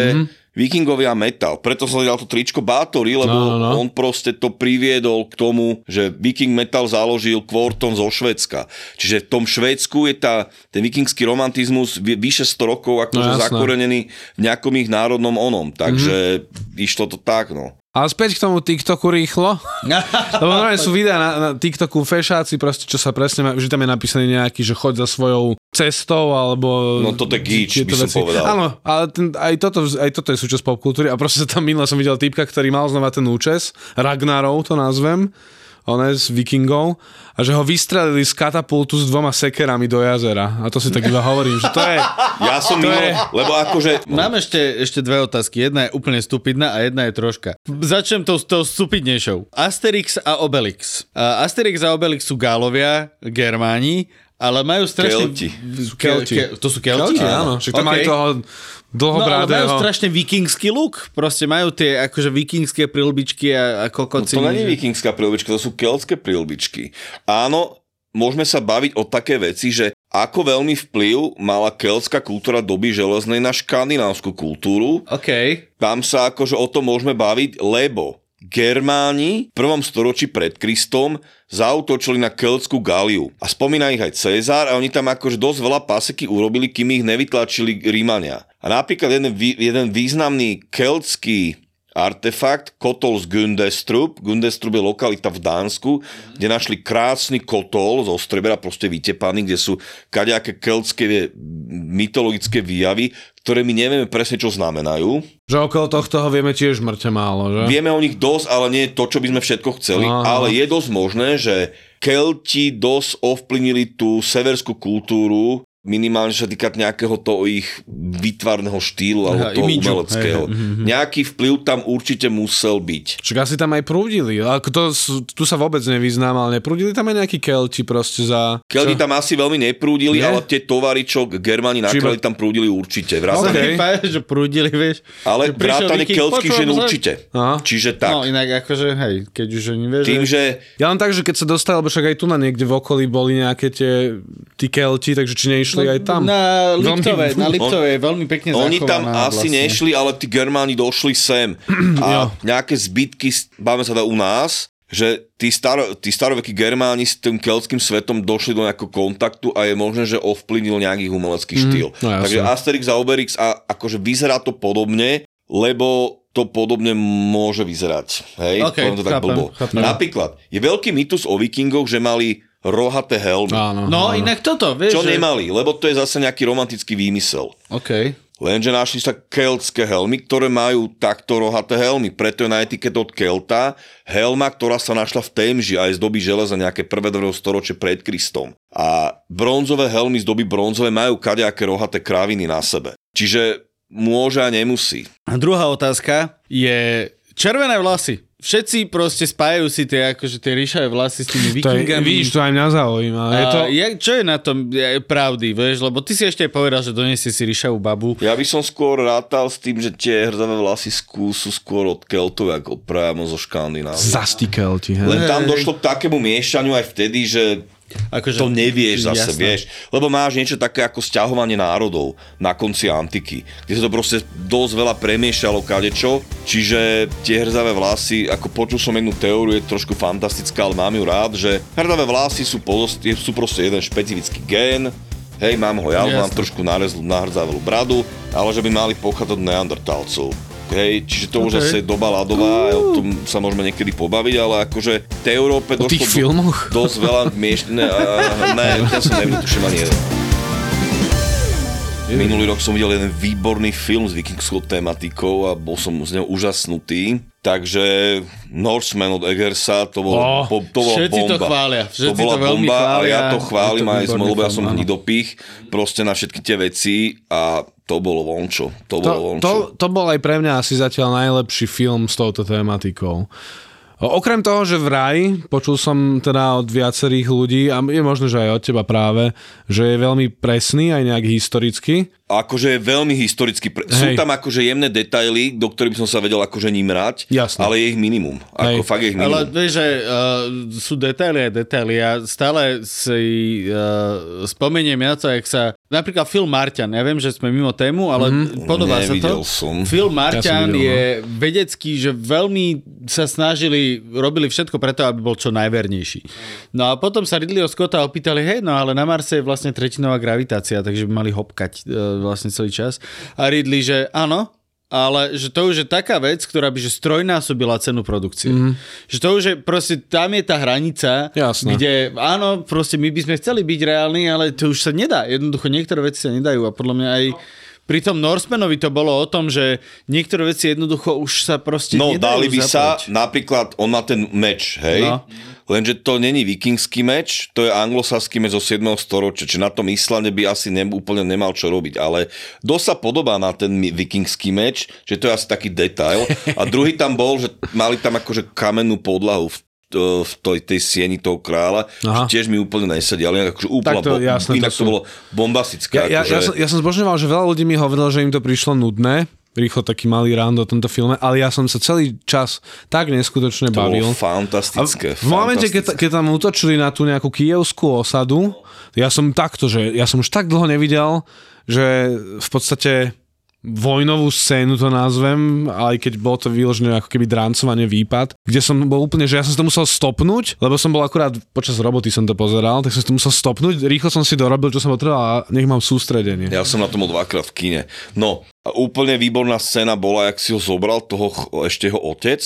Vikingovia metal. Preto som dal to tričko Bátory, lebo No, no, no. on proste to priviedol k tomu, že Viking metal založil Quarton zo Švedska. Čiže v tom Švédsku je tá, ten vikingský romantizmus vy- vyše 100 rokov akože No, zakorenený v nejakom ich národnom onom. Takže išlo to tak, no. Ale späť k tomu TikToku rýchlo. Lebo normálne sú videá na, na TikToku fešáci, proste, čo sa presne, že tam je napísaný nejaký, že choď za svojou cestou, alebo... No toto je gíč, by som povedal. Áno, ale ten, aj, toto, aj toto je súčasť popkultúry a proste sa tam minule som videl týpka, ktorý mal znova ten účes, Ragnarov to nazvem, one z vikingov a že ho vystrelili z katapultu s dvoma sekerami do jazera. A to si tak iba hovorím, že to je... Ja som mimo, je- lebo akože... Mám ešte, ešte dve otázky. Jedna je úplne stupidná a jedna je troška. Začnem tou, tou stupidnejšou. Asterix a Obelix. Asterix a Obelix sú Gálovia, Germáni, ale majú strašne... Kelti. Kelti. Ke, to sú Kelti? Kelti, áno. Však tam Ok. aj toho No ale majú dlhobrádého... strašne vikingský look. Proste majú tie akože vikingské prilbičky a, a No kokociny. to není vikingská prílbička, to sú keltské prílbičky. Áno, môžeme sa baviť o také veci, že ako veľmi vplyv mala keltská kultúra doby železnej na škandinávskú kultúru. OK. Tam sa akože o tom môžeme baviť, lebo Germáni v prvom storočí pred Kristom zautočili na keltskú Galiu. A spomína ich aj Cezar a oni tam akože dosť veľa paseky urobili, kým ich nevytlačili Rímania. A napríklad jeden, jeden významný keltský artefakt, kotol z Gundestrup. Gundestrup je lokalita v Dánsku, kde našli krásny kotol zo strebera, proste vytepaný, kde sú kadejaké keltské mytologické výjavy, ktoré my nevieme presne, čo znamenajú. Že okolo tohto vieme tiež mŕte málo, že? Vieme o nich dosť, ale nie to, čo by sme všetko chceli. Aha. Ale je dosť možné, že Kelti dosť ovplyvnili tú severskú kultúru, minimálne čo sa týka nejakého toho ich výtvarného štýlu alebo toho imidžu. umeleckého. Hej, hej, Nejaký vplyv tam určite musel byť. Však asi tam aj prúdili. Ako to, tu sa vôbec nevyznám, ale neprúdili tam aj nejakí kelti proste za... Kelti tam asi veľmi neprúdili, Nie? ale tie tovary, čo Germáni nakrali, tam prúdili určite. Vrátane, OK. mi páči, že prúdili, vieš. Ale vrátane keltských žien určite. Aha. Čiže tak. No inak akože, hej, keď už oni vieš, Tým, že Ja len tak, že keď sa dostali, lebo však aj tu na niekde v okolí boli nejaké tie tí kelti, takže či neišli aj tam. Na Veľmi- Liptove, na Liptove je veľmi pekne Oni tam asi vlastne. nešli, ale tí Germáni došli sem. A nejaké zbytky, báme sa teda u nás, že tí, staro, tí starovekí Germáni s tým keltským svetom došli do nejakého kontaktu a je možné, že ovplyvnil nejaký umelecký štýl. no jasne. Takže Asterix a Obelix a akože vyzerá to podobne, lebo to podobne môže vyzerať. Hej, OK, Poviem to tak chápem, blbo. chápem. Napríklad, je veľký mýtus o vikingoch, že mali rohaté helmy. Áno. No áno. inak toto, vieš, Čo že... nemali, lebo to je zase nejaký romantický výmysel. OK. Lenže našli sa keltské helmy, ktoré majú takto rohaté helmy. Preto je na etikete od Kelta helma, ktorá sa našla v Temži aj z doby železa nejaké prvé druhé storočie pred Kristom. A bronzové helmy z doby bronzové majú kadejaké rohaté kráviny na sebe. Čiže môže a nemusí. A druhá otázka je červené vlasy. Všetci proste spájajú si tie, akože tie ríšavé vlasy s tými To je, vikingami. vidíš, to aj mňa zaujíma. Je to, jak, čo je na tom je, pravdy, vieš? Lebo ty si ešte aj povedal, že donesie si ríšavú babu. Ja by som skôr rátal s tým, že tie hrdavé vlasy skú sú skôr od Keltov ako priamo zo Škandinávie. zas tí kelti, hej. Len tam došlo k takému miešaniu aj vtedy, že Akože, to nevieš zase, jasné. vieš. Lebo máš niečo také ako sťahovanie národov na konci antiky, kde sa to proste dosť veľa premiešalo kadečo, čiže tie hrdavé vlasy, ako počul som jednu teóriu, je trošku fantastická, ale mám ju rád, že hrdavé vlasy sú, je- sú proste jeden špecifický gén, hej, mám ho ja, mám trošku narezlú, nahrdzavelu bradu, ale že by mali pochádzať od neandertálcov. Hej, čiže to už Ok. zase doba ľadová, o tom sa môžeme niekedy pobaviť, ale akože v tej Európe O došlo tých do- filmoch? dosť veľa miešť... Ne, a, ne, ja som nevidel, tuším ani jeden. Minulý rok som videl jeden výborný film s vikingskou tematikou a bol som z neho úžasnutý. Takže Norseman od Eggersa, to bolo, Oh, bo, to bola všetci bomba. to chvália, to bola to veľmi bomba chvália. a ja to to aj z ja som hnidopich proste na všetky tie veci a to bolo vončo. To, bolo To, vončo. to, to bol aj pre mňa asi zatiaľ najlepší film s touto tématikou. O- Okrem toho, že vraj, počul som teda od viacerých ľudí, a je možné, že aj od teba práve, že je veľmi presný, aj nejak historicky. Akože je veľmi historicky. Pre... Sú tam akože jemné detaily, do ktorých by som sa vedel akože nimrať, Jasné. ale je ich minimum. Ako Hej. fakt je ich Ale minimum. vieš, že uh, sú detaily a detaily. Ja stále si uh, spomeniem na to, jak sa... Napríklad film Marťan. Ja viem, že sme mimo tému, ale mm-hmm. podobá sa to. som. Film Marťan Ja videl, no. je vedecký, že veľmi sa snažili, robili všetko preto, aby bol čo najvernejší. No a potom sa Ridleyho Scotta opýtali, hej, no ale na Marse je vlastne tretinová gravitácia, takže by mali hopkať uh, vlastne celý čas. A Ridley, že áno, ale že to už je taká vec, ktorá by že strojnásobila cenu produkcie. Mm. Že to už je, proste tam je tá hranica, Jasné. kde áno, proste my by sme chceli byť reálni, ale to už sa nedá. Jednoducho niektoré veci sa nedajú a podľa mňa aj pri tom Norsemanovi to bolo o tom, že niektoré veci jednoducho už sa proste No, dali by sa, zapojiť. napríklad, on má ten meč, hej? No. Lenže to není vikingský meč, to je anglosaský meč zo 7. storočia, či na tom Islande by asi ne, úplne nemal čo robiť, ale dosť sa podobá na ten vikingský meč, že to je asi taký detail. A druhý tam bol, že mali tam akože kamennú podlahu v v tej, tej sieni toho kráľa, Aha. že tiež mi úplne nesedí, ale akože úplne, Tak to, bo, jasné, inak to to sú- bolo bombastické. Ja, akože, ja, som, ja som zbožňoval, že veľa ľudí mi hovorilo, že im to prišlo nudné, rýchlo taký malý rán do tomto filme, ale ja som sa celý čas tak neskutočne to bavil. bolo fantastické. v momente, keď, keď tam útočili na tú nejakú kijevskú osadu, ja som takto, že ja som už tak dlho nevidel, že v podstate vojnovú scénu to nazvem, aj keď bolo to vyložené ako keby drancovanie výpad, kde som bol úplne, že ja som to musel stopnúť, lebo som bol akurát počas roboty som to pozeral, tak som to musel stopnúť, rýchlo som si dorobil, čo som potreboval a nech mám sústredenie. Ja som na tom bol dvakrát v kine. No, a úplne výborná scéna bola, jak si ho zobral toho ešte jeho otec,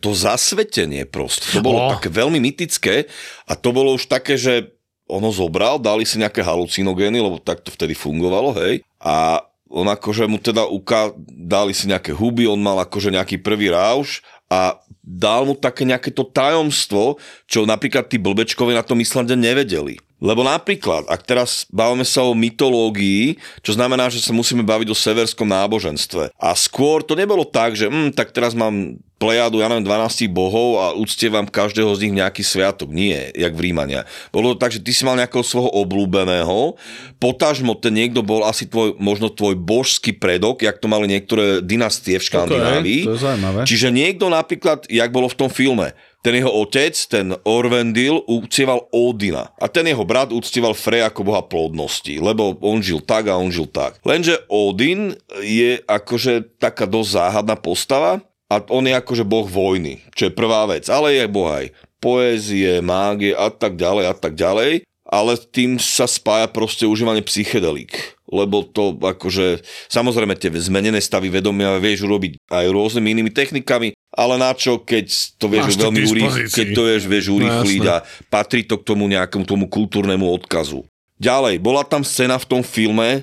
to zasvetenie proste. To bolo Oh. také veľmi mytické a to bolo už také, že ono zobral, dali si nejaké halucinogény, lebo tak to vtedy fungovalo, hej. A on akože mu teda uká, dali si nejaké huby, on mal akože nejaký prvý rauš a dal mu také nejaké to tajomstvo, čo napríklad tí blbečkovia na tom Islande nevedeli. Lebo napríklad, ak teraz bavíme sa o mytológii, čo znamená, že sa musíme baviť o severskom náboženstve. A skôr to nebolo tak, že hm, tak teraz mám plejadu, ja neviem, 12 bohov a uctievam každého z nich nejaký sviatok. Nie, jak v Rímania. Bolo to tak, že ty si mal nejakého svojho obľúbeného, potažmo ten niekto bol asi tvoj, možno tvoj božský predok, jak to mali niektoré dynastie v Škandinávii. to je zaujímavé. Čiže niekto napríklad, jak bolo v tom filme, ten jeho otec, ten Orvendil, uctieval Odina. A ten jeho brat uctieval Frey ako boha plodnosti, lebo on žil tak a on žil tak. Lenže Odin je akože taká dosť záhadná postava a on je akože boh vojny, čo je prvá vec. Ale je boh aj poézie, mágie a tak ďalej a tak ďalej. Ale tým sa spája proste užívanie psychedelík. Lebo to akože, samozrejme tie zmenené stavy vedomia vieš urobiť aj rôznymi inými technikami, ale na čo, keď to vieš Máš veľmi urýchliť, keď to vieš, vieš urýchliť No, a patrí to k tomu nejakému tomu kultúrnemu odkazu. Ďalej, bola tam scéna v tom filme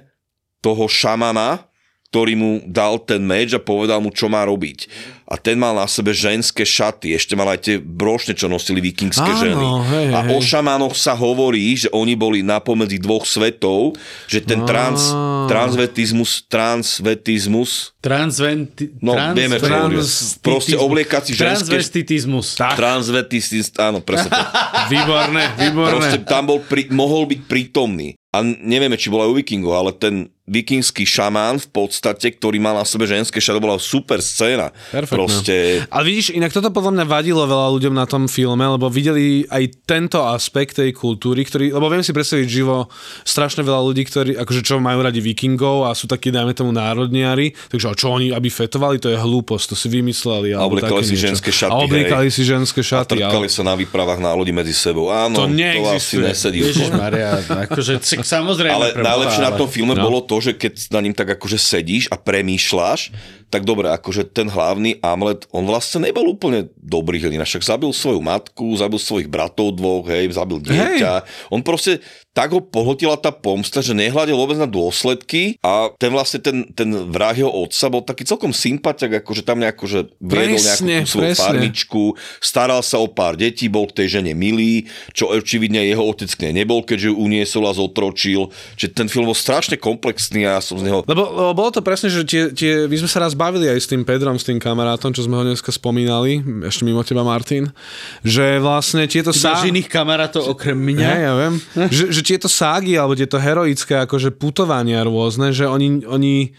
toho šamana, ktorý mu dal ten meč a povedal mu, čo má robiť. A ten mal na sebe ženské šaty, ešte mal aj tie brošne, čo nosili vikingské Áno, ženy. hej, a hej. o šamanoch sa hovorí, že oni boli napomedzi dvoch svetov, že ten trans, transvetizmus, transvetizmus, Transventi... no trans- vieme, transvestitizmus. Proste obliekať si ženské... Transvestitizmus. Transvetizmus, áno, presne to. Výborné, výborné. Proste tam bol pri, mohol byť prítomný. A nevieme, či bol aj u vikingov, ale ten vikingský šamán v podstate, ktorý mal na sebe ženské šaty, bola super scéna. Perfektné. Proste, Ale vidíš, inak toto podľa mňa vadilo veľa ľuďom na tom filme, lebo videli aj tento aspekt tej kultúry, ktorý, lebo viem si predstaviť živo strašne veľa ľudí, ktorí, akože čo majú radi vikingov a sú takí, dajme tomu, národniari, takže a čo oni, aby fetovali, to je hlúposť, to si vymysleli. A obliekali si niečo. ženské šaty, A obliekali si ženské a šaty. trkali ale... sa na výpravách na lodi medzi sebou. Áno, To to, asi nesedí. Ježišmaria, akože samozrejme Ale najlepšie na tom filme No. bolo to, že keď na ním tak akože sedíš a premýšľaš, tak dobre, akože ten hlavný Amlet, on vlastne nebol úplne dobrý hrdina, však zabil svoju matku, zabil svojich bratov dvoch, hej, zabil dieťa. On proste tak ho pohltila tá pomsta, že nehľadil vôbec na dôsledky a ten vlastne ten, ten vrah jeho otca bol taký celkom sympatiak, akože tam nejako, že viedol nejakú Presne, tú svoju presne. farmičku, staral sa o pár detí, bol k tej žene milý, čo očividne jeho otec k nej nebol, keďže ju uniesol a zotročil. Čiže ten film bol strašne komplexný a ja som z neho... Lebo, lebo bolo to presne, že tie, tie, my sme sa raz bavili aj s tým Pedrom, s tým kamarátom, čo sme ho dneska spomínali, ešte mimo teba Martin, že vlastne tieto Ty máš iných kamarátov okrem mňa? Ja, ja viem. že, že tieto ságy, alebo tieto heroické akože putovania rôzne, že oni, oni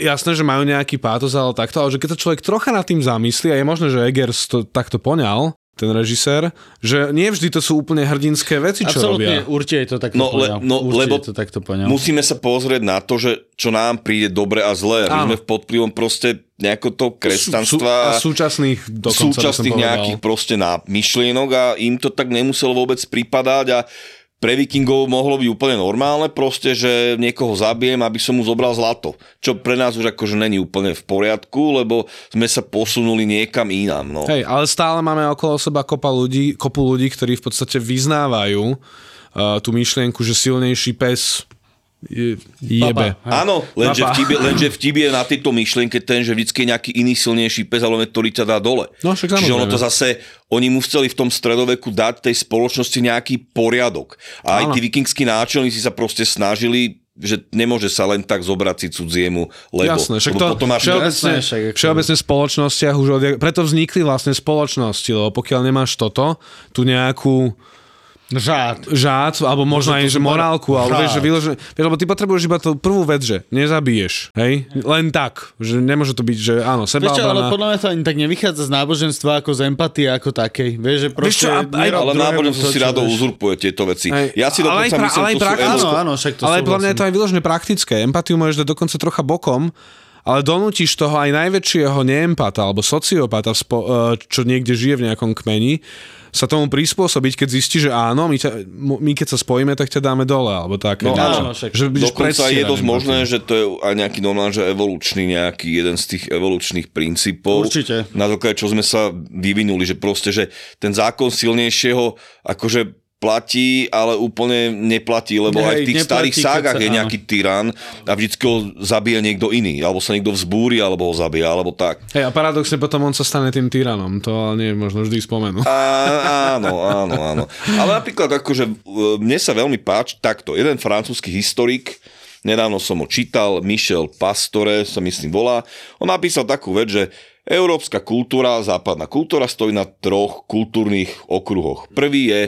jasné, že majú nejaký pátos, ale takto, ale že keď to človek trocha nad tým zamyslí, a je možné, že Eggers to takto poňal, ten režisér, že nie vždy to sú úplne hrdinské veci, čo Absolutne, robia. určite je to takto No, le, no určite lebo to takto poňal. musíme sa pozrieť na to, že čo nám príde dobre a zlé. My sme pod vplyvom proste nejako to Sú, kresťanstva a súčasných dokonca, súčasných nejakých proste na myšlienok a im to tak nemuselo vôbec pripadať a pre vikingov mohlo byť úplne normálne proste, že niekoho zabijem, aby som mu zobral zlato. Čo pre nás už akože není úplne v poriadku, lebo sme sa posunuli niekam inám. No. Hej, ale stále máme okolo seba kopa ľudí, kopu ľudí, ktorí v podstate vyznávajú uh, tú myšlienku, že silnejší pes jebe. Papa. Áno, lenže vtip, je, lenže vtip je na tejto myšlienke ten, že vždycky je nejaký iný silnejší pes, ale ktorý ťa dá dole. No, však Čiže ono to zase, oni mu chceli v tom stredoveku dať tej spoločnosti nejaký poriadok. A aj Áno. tí vikingskí náčelníci sa proste snažili že nemôže sa len tak zobrať si cudziemu, lebo, Jasné, však lebo to potom máš... všeobecne, všeobecne v spoločnostiach už odjak, preto vznikli vlastne spoločnosti, lebo pokiaľ nemáš toto, tu nejakú Žád. žád, alebo možno aj že morálku, alebo vieš, že vyložené, vieš, lebo ty potrebuješ iba tú prvú vec, že nezabiješ, hej? Len tak, že nemôže to byť, že áno, Vieš čo, ale podľa mňa to ani tak nevychádza z náboženstva ako z empatie ako takej. Vieš, že proste... čo, a- aj- nerob Ale náboženstvo si čo rado vieš. uzurpuje tieto veci. Hej, Ja si ale aj dokonca pra- myslím, ale aj praktické. Áno, áno, však to ale podľa mňa je to aj vyložené praktické. Empatiu môžeš dať dokonca trocha bokom, ale donútiš toho aj najväčšieho neempata alebo sociopata, eh, čo niekde žije v nejakom kmeni, sa tomu prispôsobiť, keď zistí, že áno, my, ťa, my keď sa spojíme, tak ťa dáme dole, alebo také. No áno, však že Dokonca je dosť možné, že to je aj nejaký normálny, že evolučný nejaký jeden z tých evolučných princípov. Určite. Na základe čo sme sa vyvinuli, že proste, že ten zákon silnejšieho akože platí, ale úplne neplatí, lebo Hej, aj v tých neplatí, starých ságach sa- je nejaký tyran a vždycky ho zabije niekto iný, alebo sa niekto vzbúri, alebo ho zabije, alebo tak. Hej, a paradoxne potom on sa stane tým tyranom, to ale nie je možno vždy spomenúť. Á, áno, áno, áno. Ale napríklad akože e, mne sa veľmi páči takto. Jeden francúzsky historik, nedávno som ho čítal, Michel Pastore sa myslím volá, on napísal takú vec, že európska kultúra, západná kultúra stojí na troch kultúrnych okruhoch. Prvý je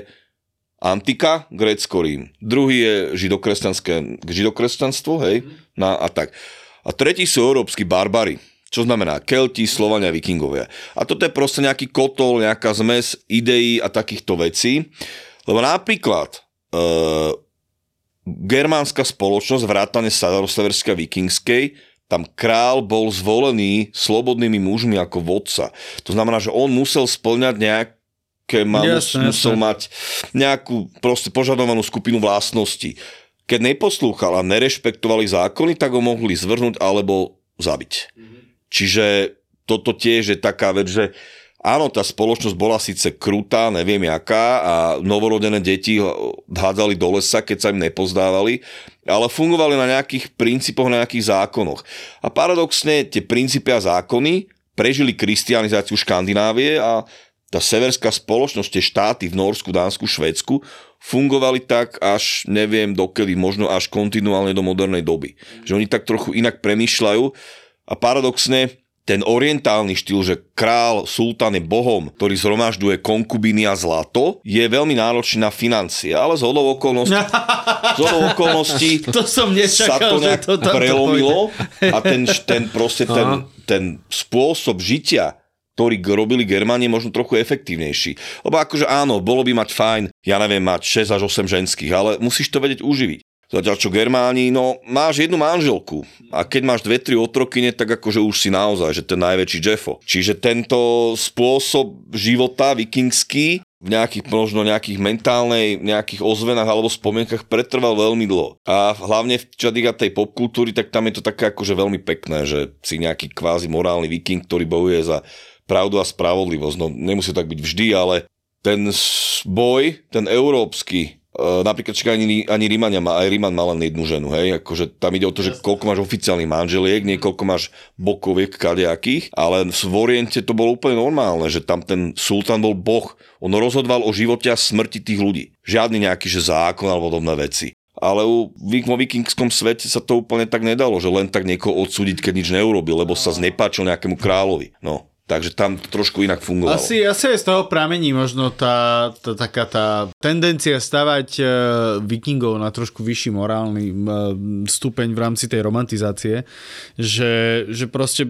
antika, Grécko, Rím. Druhý je židokresťanské, židokresťanstvo, hej, na, a tak. A tretí sú európsky barbary, čo znamená Kelti, Slovania, Vikingovia. A toto je proste nejaký kotol, nejaká zmes ideí a takýchto vecí. Lebo napríklad e, germánska spoločnosť, vrátane staroseverskej a vikingskej, tam král bol zvolený slobodnými mužmi ako vodca. To znamená, že on musel splňať nejaké má, Jasné, musel jasné. mať nejakú proste požadovanú skupinu vlastností. Keď neposlúchal a nerešpektovali zákony, tak ho mohli zvrhnúť alebo zabiť. Čiže toto tiež je taká vec, že áno, tá spoločnosť bola síce krutá, neviem jaká a novorodené deti hádzali do lesa, keď sa im nepozdávali, ale fungovali na nejakých princípoch, na nejakých zákonoch. A paradoxne tie princípy a zákony prežili kristianizáciu Škandinávie a tá severská spoločnosť, tie štáty v Norsku, Dánsku, Švédsku fungovali tak až neviem dokedy, možno až kontinuálne do modernej doby. Že oni tak trochu inak premýšľajú a paradoxne ten orientálny štýl, že král, sultán je bohom, ktorý zhromažďuje konkubíny a zlato, je veľmi náročný na financie, ale z hodou okolností, z hodou okolností To som sa nečakal, to že nejak to tam prelomilo a ten, ten proste ten, ten spôsob žitia ktorý robili Germáni, možno trochu efektívnejší. Lebo akože áno, bolo by mať fajn, ja neviem, mať 6 až 8 ženských, ale musíš to vedieť uživiť. Zatiaľ čo Germáni, no máš jednu manželku a keď máš dve, tri otrokyne, tak akože už si naozaj, že ten najväčší Jeffo. Čiže tento spôsob života vikingský v nejakých, možno nejakých mentálnej, nejakých ozvenách alebo spomienkach pretrval veľmi dlho. A hlavne v týka tej popkultúry, tak tam je to také akože veľmi pekné, že si nejaký kvázi morálny viking, ktorý bojuje za pravdu a spravodlivosť. No nemusí tak byť vždy, ale ten boj, ten európsky, e, napríklad však ani, ani Rímania má, aj Ríman má len jednu ženu, hej, akože tam ide o to, že koľko máš oficiálnych manželiek, nie koľko máš bokoviek kadejakých, ale v Oriente to bolo úplne normálne, že tam ten sultán bol boh, on rozhodoval o živote a smrti tých ľudí. Žiadny nejaký, že zákon alebo podobné veci. Ale u, vo vikingskom svete sa to úplne tak nedalo, že len tak niekoho odsúdiť, keď nič neurobil, lebo sa znepáčil nejakému kráľovi. No, takže tam trošku inak fungovalo. Asi, asi aj z toho pramení možno tá, tá taká tá tendencia stavať uh, vikingov na trošku vyšší morálny uh, stupeň v rámci tej romantizácie, že, že proste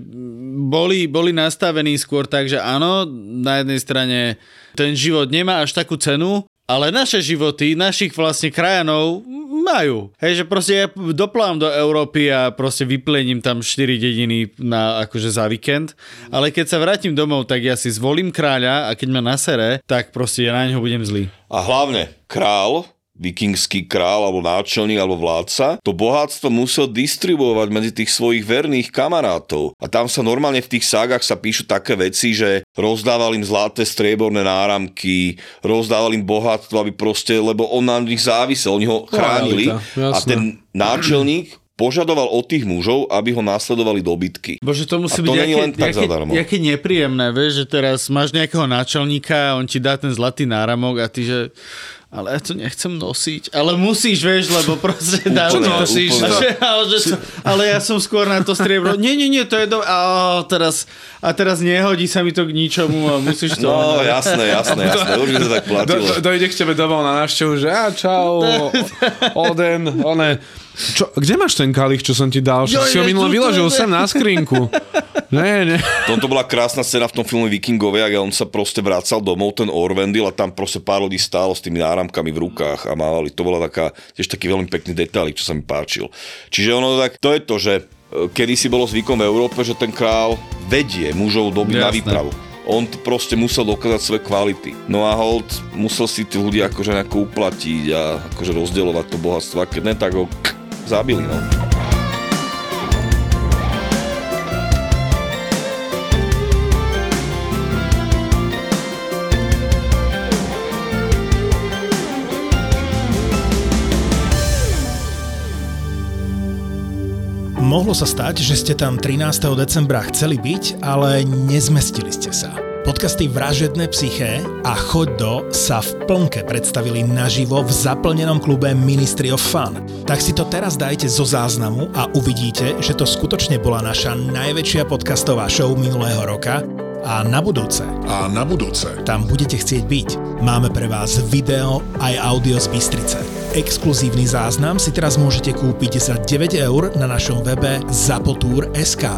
boli, boli nastavení skôr tak, že áno, na jednej strane ten život nemá až takú cenu, ale naše životy, našich vlastne krajanov majú. Hej, že proste ja doplávam do Európy a proste vyplením tam 4 dediny na, akože za víkend, ale keď sa vrátim domov, tak ja si zvolím kráľa a keď ma nasere, tak proste ja na neho budem zlý. A hlavne, král vikingský král alebo náčelník alebo vládca, to bohatstvo musel distribuovať medzi tých svojich verných kamarátov. A tam sa normálne v tých ságach sa píšu také veci, že rozdával im zlaté strieborné náramky, rozdával im bohatstvo, aby proste, lebo on na nich závisel, oni ho chránili Lojalita, a ten náčelník požadoval od tých mužov, aby ho následovali dobytky. Bože, to musí A byť to jaké, len tak jaké, zadarmo. jaké nepríjemné, vieš, že teraz máš nejakého náčelníka a on ti dá ten zlatý náramok a ty, že ale ja to nechcem nosiť. Ale musíš, vieš, lebo proste dá Úplne, to. úplne. Ale, že to, ale ja som skôr na to striebro. Nie, nie, nie, to je do... A teraz, a teraz nehodí sa mi to k ničomu a musíš to... No, len- jasné, jasné, jasné. Určite to tak platilo. do, dojde k tebe domov na návštevu, že a čau, Oden, one. Čo, kde máš ten kalich, čo som ti dal? Jo, si ho minule vyložil sem na skrinku. Nie, nie. Toto bola krásna scéna v tom filme Vikingovia, kde on sa proste vracal domov, ten Orvendil a tam proste pár ľudí stálo s tými náramkami v rukách a mávali. To bola taká, tiež taký veľmi pekný detailik, čo sa mi páčil. Čiže ono tak, to je to, že e, kedy si bolo zvykom v Európe, že ten král vedie mužov dobiť na Jasné. výpravu. On proste musel dokázať svoje kvality. No a hold, musel si tí ľudia akože nejako uplatiť a akože rozdielovať to bohatstvo. A keď ne, tak ho k- zabili, no. Mohlo sa stať, že ste tam 13. decembra chceli byť, ale nezmestili ste sa. Podcasty Vražedné psyché a Choď do sa v plnke predstavili naživo v zaplnenom klube Ministry of Fun. Tak si to teraz dajte zo záznamu a uvidíte, že to skutočne bola naša najväčšia podcastová show minulého roka a na budúce A na budúce. tam budete chcieť byť. Máme pre vás video aj audio z Bystrice. Exkluzívny záznam si teraz môžete kúpiť za 9 eur na našom webe zapotur.sk.